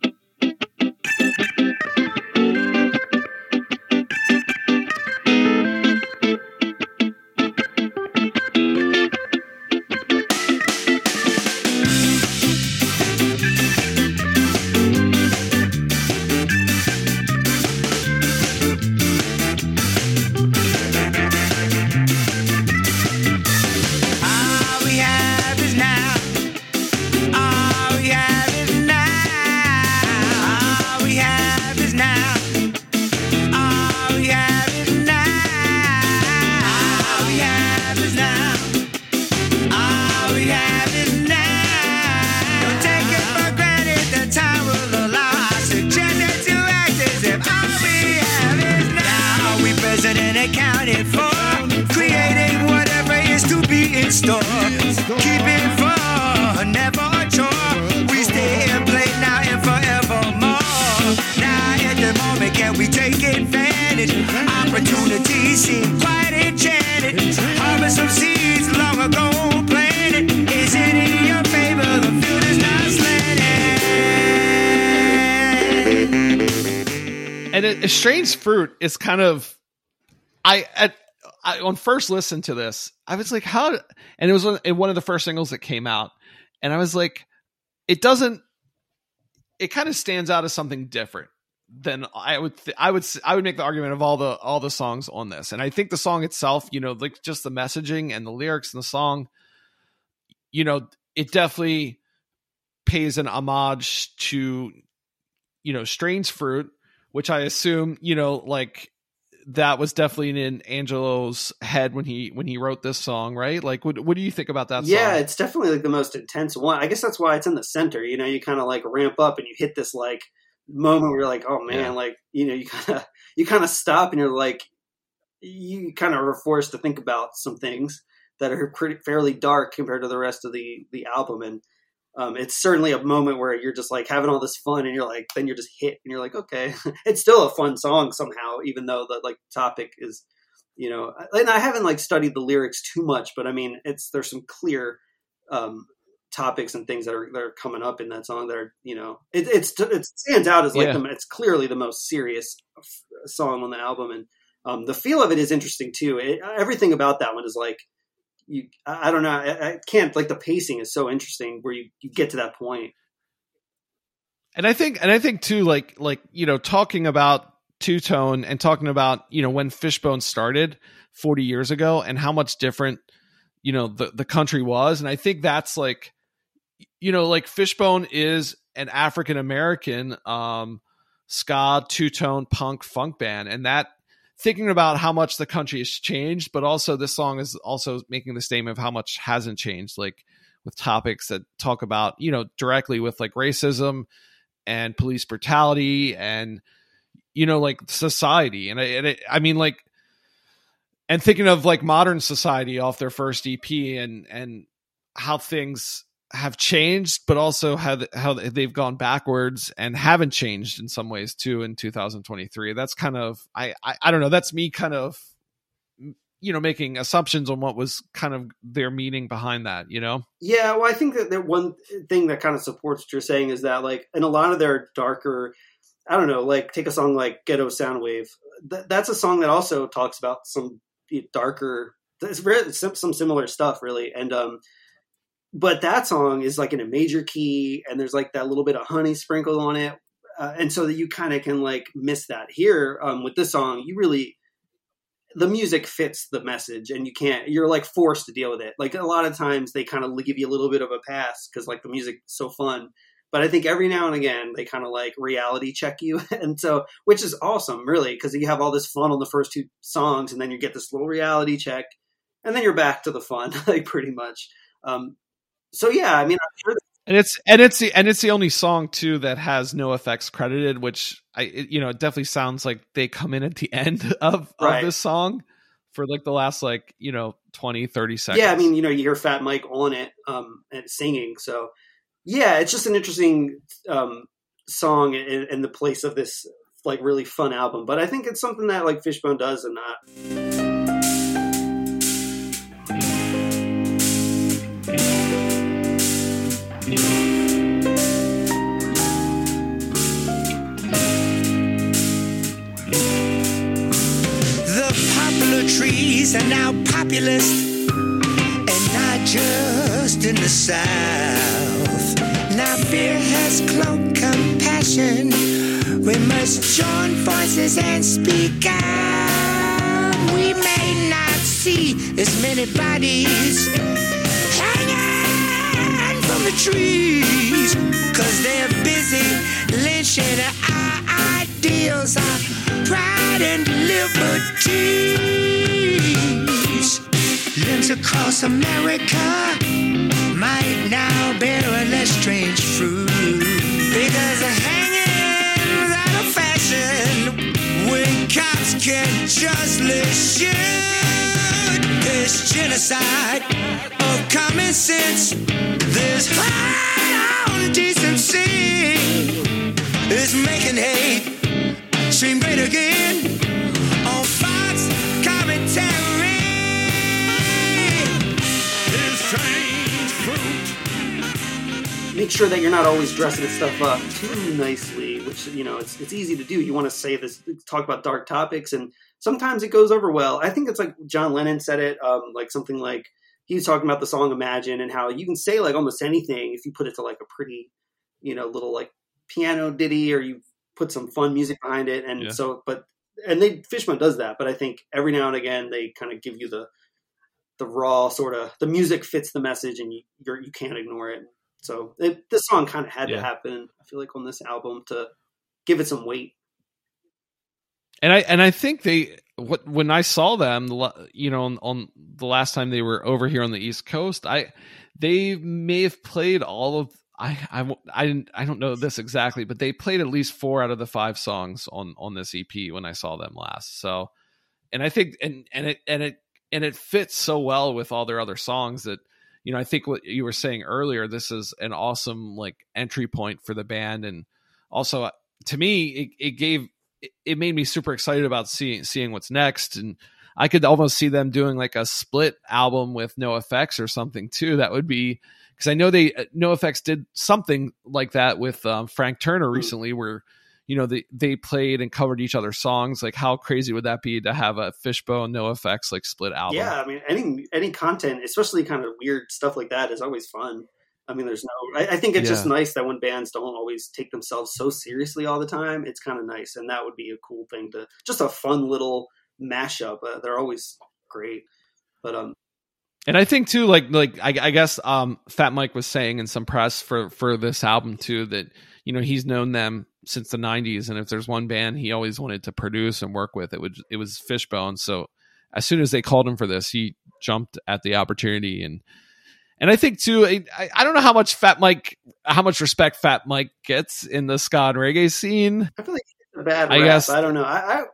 Is kind of i at I, on first listen to this i was like how and it was one, of the first singles that came out and i was like it doesn't it kind of stands out as something different than i would th- i would I would make the argument of all the all the songs on this. And i think the song itself you know like just the messaging and the lyrics in the song you know it definitely pays an homage to you know strange fruit which I assume, you know, like that was definitely in Angelo's head when he when he wrote this song, right? Like, what what do you think about that? yeah, song? it's definitely like the most intense one. I guess that's why it's in the center. You know, you kind of like ramp up and you hit this like moment where you're like, oh man, Yeah. like you know, you kind of you kind of stop and you're like, you kind of are forced to think about some things that are pretty fairly dark compared to the rest of the the album and. Um, it's certainly a moment where you're just like having all this fun and you're like then you're just hit and you're like okay it's still a fun song somehow even though the like topic is you know and i haven't like studied the lyrics too much but i mean it's there's some clear um topics and things that are that are coming up in that song that are you know it it's it stands out as like Yeah. the, it's clearly the most serious f- song on the album and um, the feel of it is interesting too. It, everything about that one is like you I, I don't know I, I can't like the pacing is so interesting where you you get to that point. and I think and I think too like like you know talking about two tone and talking about you know when Fishbone started 40 years ago and how much different you know the the country was and I think that's like you know like Fishbone is an African American um ska two tone punk funk band and that thinking about how much the country has changed but also this song is also making the statement of how much hasn't changed like with topics that talk about you know directly with like racism and police brutality and you know like society. And, it, I mean like and thinking of like modern society off their first EP and and how things have changed but also how how they've gone backwards and haven't changed in some ways too in 2023 that's kind of I, I I don't know that's me kind of you know making assumptions on what was kind of their meaning behind that you know Yeah, well, I think that, that one thing that kind of supports what you're saying is that, like, in a lot of their darker, I don't know, like, take a song like Ghetto Soundwave. Th- that's a song that also talks about some darker, some similar stuff, really. And, um, but that song is like in a major key, and there's like that little bit of honey sprinkled on it. Uh, and so that you kind of can like miss that here um, with this song. You really the music fits the message and you can't you're like forced to deal with it like a lot of times they kind of give you a little bit of a pass because like the music's so fun but i think every now and again they kind of like reality check you and so which is awesome really because you have all this fun on the first two songs and then you get this little reality check and then you're back to the fun like pretty much um so yeah i mean i'm sure and it's and it's the and it's the only song too that has no effects credited which i it, you know it definitely sounds like they come in at the end of, of this song for like the last like you know 20 30 seconds Yeah, I mean, you know, you hear Fat Mike on it um, and singing. So, yeah, it's just an interesting um, song in, in the place of this like really fun album. But I think it's something that like Fishbone does and not. The trees are now populist, and not just in the South. Now fear has cloaked compassion. We must join forces and speak out. We may not see as many bodies hanging from the trees, cause they're busy lynching our ideals, our pride and liberties. Limbs across America might now bear a less strange fruit because hanging's out of fashion when cops can justly shoot. There's genocide of common sense. There's high on decency. It's making hate great again on Fox commentary. Fruit. Make sure that you're not always dressing stuff up too nicely, which you know it's it's easy to do. You want to say this, talk about dark topics, and sometimes it goes over well. I think it's like John Lennon said it, um, like something like he was talking about the song Imagine and how you can say like almost anything if you put it to like a pretty, you know, little like piano ditty or you put some fun music behind it. And Yeah. so, but and they Fishbone does that, but I think every now and again they kind of give you the the raw sort of the music fits the message and you you're, you can't ignore it. So it, this song kind of had Yeah. to happen. I feel like on this album to give it some weight. and I and I think they what when I saw them, you know, on, on the last time they were over here on the East Coast, I they may have played all of I I I don't know this exactly, but they played at least four out of the five songs on on this EP when I saw them last. So, and I think and and it and it and it fits so well with all their other songs that you know I think what you were saying earlier, this is an awesome like entry point for the band, and also uh, to me it, it gave it made me super excited about seeing seeing what's next and I could almost see them doing like a split album with NOFX or something too. That would be because I know they NOFX did something like that with um, Frank Turner Hmm. recently, where you know they they played and covered each other's songs. Like how crazy would that be to have a Fishbone NOFX like split album? Yeah, I mean, any any content, especially kind of weird stuff like that, is always fun. I mean, there's no. I, I think it's just nice that when bands don't always take themselves so seriously all the time, it's kind of nice, and that would be a cool thing to just a fun little mashup. Uh, they're always great, but um, And I think too, like like I, I guess um, Fat Mike was saying in some press for for this album too that you know he's known them since the '90s, and if there's one band he always wanted to produce and work with, it would it was Fishbone. So as soon as they called him for this, he jumped at the opportunity and. And I think too, I, I- don't know how much Fat Mike, how much respect Fat Mike gets in the ska and reggae scene. I feel like it's a bad I rap. guess- I don't know. I, I, I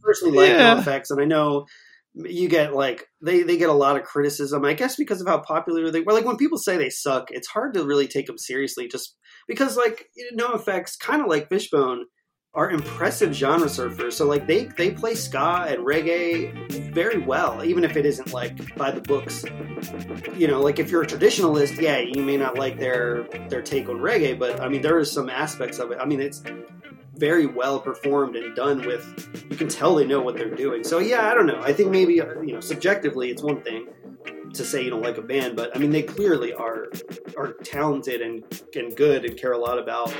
personally like Yeah. NOFX, and I know you get like they they get a lot of criticism. I guess because of how popular they were. Like when people say they suck, it's hard to really take them seriously, just because like NOFX, kind of like Fishbone, are impressive genre surfers. So like they they play ska and reggae very well, even if it isn't like by the books. You know, like if you're a traditionalist, yeah, you may not like their their take on reggae, but I mean there is some aspects of it. I mean it's very well performed and done with you can tell they know what they're doing so yeah i don't know i think maybe uh, you know subjectively it's one thing to say you don't like a band but i mean they clearly are are talented and and good and care a lot about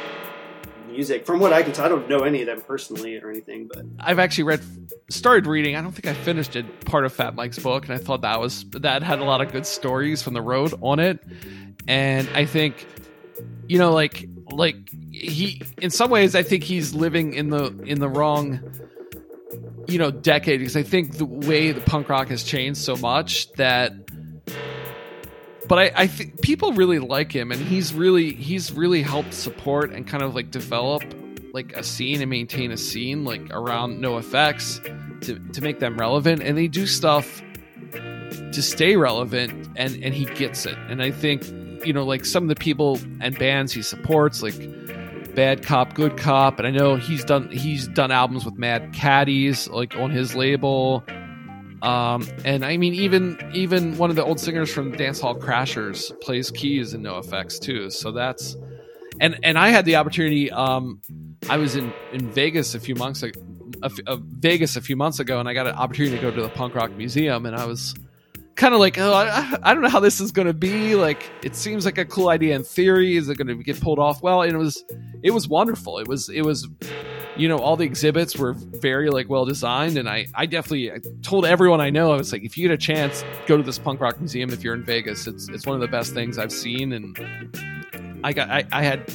music from what i can tell i don't know any of them personally or anything but I've actually read, started reading. I don't think I finished it. Part of Fat Mike's book, and I thought that was that had a lot of good stories from the road on it. And I think, you know, like like he, in some ways, I think he's living in the in the wrong, you know, decade because I think the way the punk rock has changed so much that. But I, I think people really like him, and he's really he's really helped support and kind of like develop like a scene and maintain a scene like around NOFX to, to make them relevant and they do stuff to stay relevant and and he gets it and i think you know like some of the people and bands he supports like bad cop good cop and i know he's done he's done albums with mad caddies like on his label. Um and i mean even even one of the old singers from dance hall crashers plays keys in NOFX too. So that's and and i had the opportunity um I was in, in Vegas a few months ago, a, f- uh, Vegas a few months ago, and I got an opportunity to go to the punk rock museum, and I was kind of like, oh, I, I don't know how this is going to be. Like, it seems like a cool idea in theory. Is it going to get pulled off well? It was, it was wonderful. It was, it was, you know, all the exhibits were very like well designed, and I, I definitely I told everyone I know, I was like, if you get a chance, go to this punk rock museum if you're in Vegas. It's, it's one of the best things I've seen, and I got, I, I had.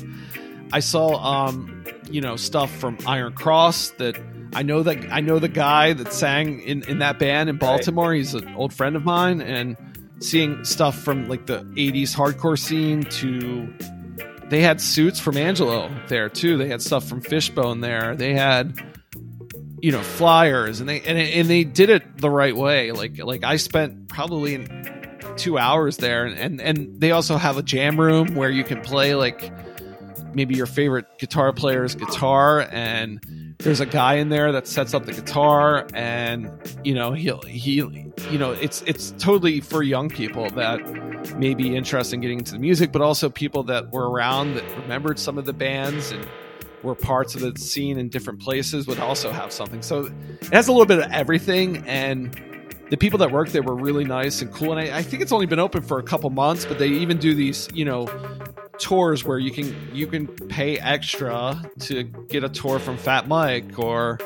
I saw um you know stuff from Iron Cross that I know that I know the guy that sang in in that band in Baltimore. He's an old friend of mine and seeing stuff from like the 80s hardcore scene to they had suits from Angelo there too. They had stuff from Fishbone there. They had you know flyers and they and, and they did it the right way. Like like I spent probably two hours there and, and and they also have a jam room where you can play like maybe your favorite guitar player's guitar and there's a guy in there that sets up the guitar and you know he'll he you know it's it's totally for young people that may be interested in getting into the music but also people that were around that remembered some of the bands and were parts of the scene in different places would also have something. So it has a little bit of everything and the people that work there were really nice and cool and I, I think it's only been open for a couple months but they even do these you know tours where you can you can pay extra to get a tour from Fat Mike or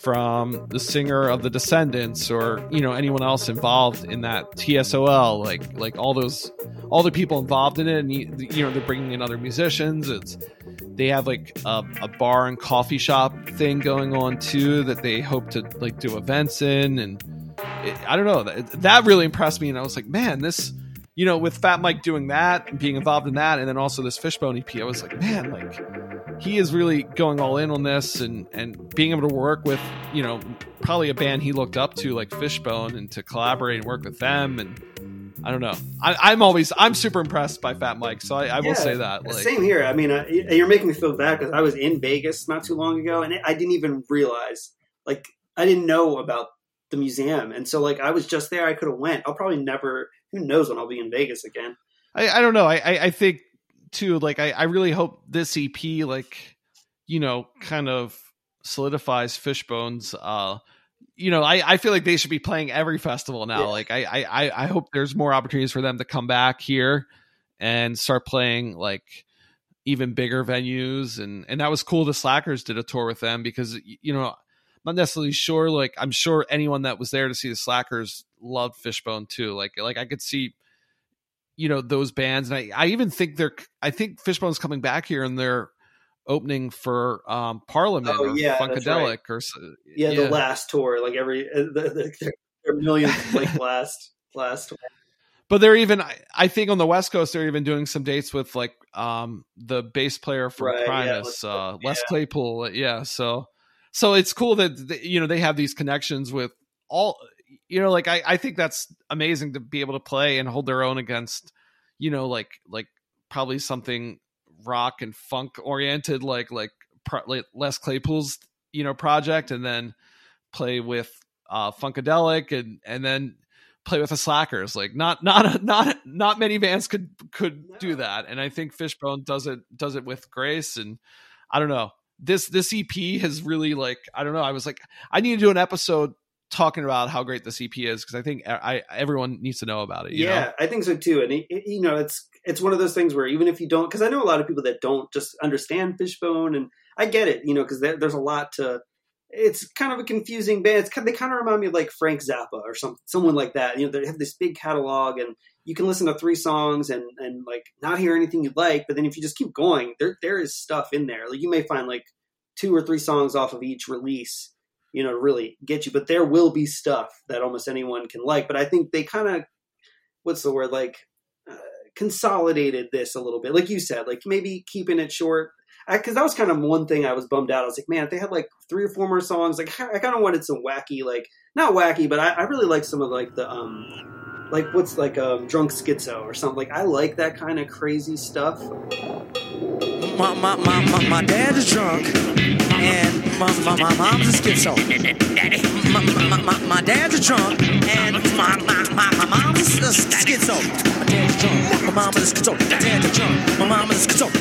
from the singer of the Descendents or you know anyone else involved in that TSOL like like all those all the people involved in it. And you, you know they're bringing in other musicians. It's they have like a, a bar and coffee shop thing going on too that they hope to like do events in. And it, I don't know that, that really impressed me. And I was like man this you know, with Fat Mike doing that and being involved in that, and then also this Fishbone EP, I was like, man, like he is really going all in on this, and and being able to work with, you know, probably a band he looked up to like Fishbone, and to collaborate and work with them, and I don't know, I, I'm always I'm super impressed by Fat Mike, so I, I will say that. Like, Same here. I mean, y- you're making me feel bad because I was in Vegas not too long ago, and I didn't even realize, like, I didn't know about the museum, and so like I was just there. I could have went. I'll probably never. Who knows when I'll be in Vegas again? I, I don't know. I, I, I think too, like I, I really hope this EP like, you know, kind of solidifies Fishbones. Uh you know, I, I feel like they should be playing every festival now. Yeah. Like I, I, I- hope there's more opportunities for them to come back here and start playing like even bigger venues and and that was cool the slackers did a tour with them because you know not necessarily sure like i'm sure anyone that was there to see the slackers loved fishbone too like like i could see you know those bands and i, I even think they're i think fishbone's coming back here and they're opening for um parliament Oh, or yeah, funkadelic right. or s- Yeah, the last tour, like every uh, the, the, their, their millionth like last last. tour. but they're even I- think on the west coast they're even doing some dates with like um the bass player from Right, primus Les- uh les yeah. claypool yeah so so it's cool that you know they have these connections with all you know like i i think that's amazing to be able to play and hold their own against you know like like probably something rock and funk oriented like like pro- like les claypool's you know project and then play with uh funkadelic and and then play with the slackers. Like not not not not many bands could could do that. And i think fishbone does it does it with grace and i don't know this this ep has really like i don't know i was like i need to do an episode talking about how great this ep is because i think i everyone needs to know about it you yeah, know? I think so too. And it, it- you know, it's it's one of those things where even if you don't, because I know a lot of people that don't just understand Fishbone, and I get it, you know, because there's a lot to. It's kind of a confusing band. It's kind, they kind of remind me of like Frank Zappa or some someone like that. You know, they have this big catalog, and you can listen to three songs and and like not hear anything you like. But then if you just keep going, there there is stuff in there. Like you may find like two or three songs off of each release you know, really get you. But there will be stuff that almost anyone can like. But I think they kind of, what's the word, like uh, consolidated this a little bit. Like you said, like maybe keeping it short. Because that was kind of one thing I was bummed out. I was like, man, if they had like three or four more songs, like I kind of wanted some wacky, like not wacky, but I, I really like some of like the um, like what's like um, drunk schizo or something. Like I like that kind of crazy stuff. My, my, my, my, my dad is drunk, and my, my, my mom's a schizo. My, my, my, my dad's a drunk, and my, my, my, my mom's a schizo. My dad's drunk, my mom is a schizo. My dad's drunk, my mom is a schizo.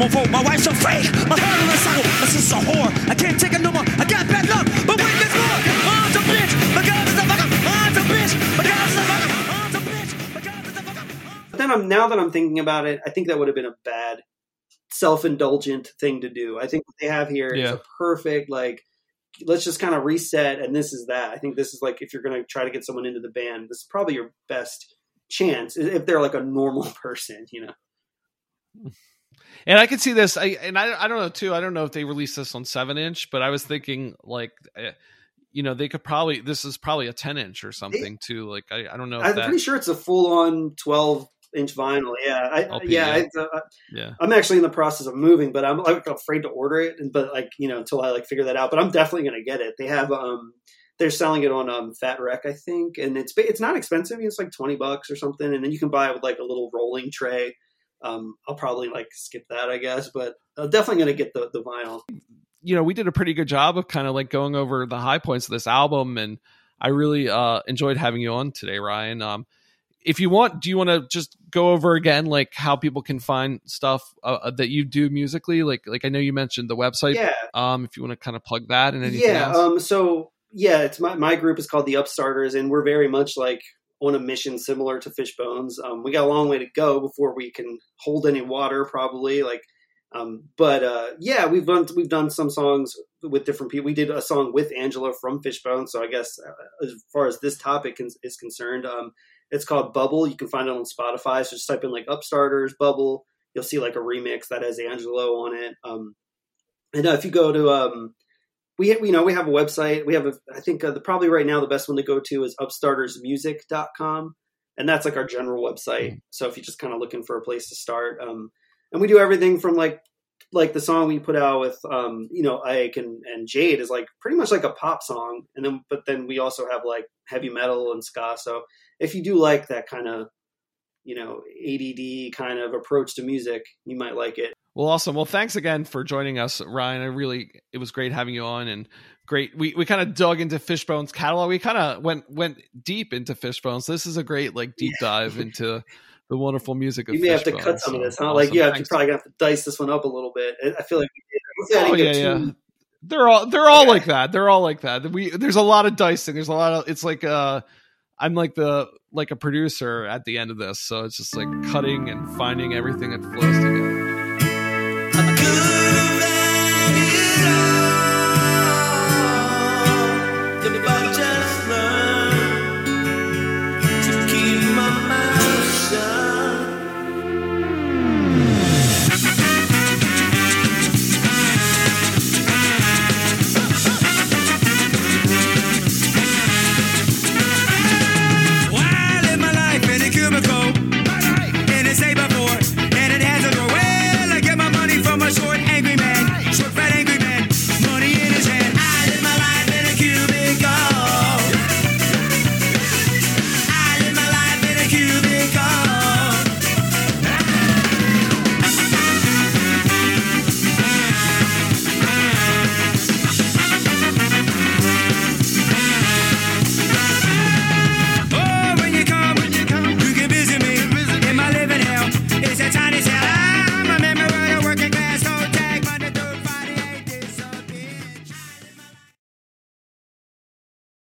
My niece a mofo. My wife's a fake. My heart is a cycle. My sister's a whore. I can't take it no more. I got bad luck. But wait, there's more. Mom's a bitch. My God is a fucker. Mom's a bitch. My God is a fucker. Mom's a bitch. My God is a fucker. But then I'm now that I'm thinking about it, I think that would have been a bad self-indulgent thing to do. I think what they have here is Yeah. a perfect like let's just kind of reset and this is that. I think this is like if you're going to try to get someone into the band, this is probably your best chance if they're like a normal person, you know. And I could see this. I and I I don't know too. I don't know if they released this on seven inch, but I was thinking like, eh, you know, they could probably this is probably a ten inch or something too. Like I, I don't know I'm that. pretty sure it's a full-on 12 inch vinyl. Yeah, I, LP, yeah. yeah. I, uh, yeah. I'm actually in the process of moving, but I'm like afraid to order it. But like you know, until I like figure that out. But I'm definitely gonna get it. They have um, they're selling it on um Fat Wreck, I think, and it's it's not expensive. It's like twenty bucks or something, and then you can buy it with like a little rolling tray. Um, I'll probably like skip that, I guess, but I'm definitely gonna get the the vinyl. you know, we did a pretty good job of kind of like going over the high points of this album, and I really uh, enjoyed having you on today, Ryan. Um, if you want, do you want to just go over again, like how people can find stuff uh, that you do musically? Like, like I know you mentioned the website. Yeah. Um, if you want to kind of plug that and anything yeah else. um so yeah it's my, my group is called the upstarters and we're very much like on a mission similar to fishbones um we got a long way to go before we can hold any water probably like um but uh yeah we've done we've done some songs with different people we did a song with angelo from fishbone so i guess uh, as far as this topic is, is concerned um it's called bubble. You can find it on spotify so just type in like upstarters bubble. You'll see like a remix that has angelo on it. Um and uh, if you go to um we you know we have a website. We have a I think uh, the probably right now the best one to go to is upstartersmusic.com and that's like our general website. So if you're just kind of looking for a place to start, um, and we do everything from like like the song we put out with um, you know Ike and, and Jade is like pretty much like a pop song, and then but then we also have like heavy metal and ska. So if you do like that kind of you know ADD kind of approach to music, you might like it. Well, awesome. Well, thanks again for joining us, Ryan. I really it was great having you on and great. We we kind of dug into Fishbone's catalog. We kind of went went deep into Fishbones. This is a great like deep dive into the wonderful music of You may have to Fishbone. cut some of this, huh? awesome. Like yeah, you're probably gonna have to dice this one up a little bit. I- feel like we did. Oh yeah, yeah. too- They're all they're all like that. They're all like that. We there's a lot of dicing. There's a lot of it's like uh I'm like the like a producer at the end of this, so it's just like cutting and finding everything that flows together.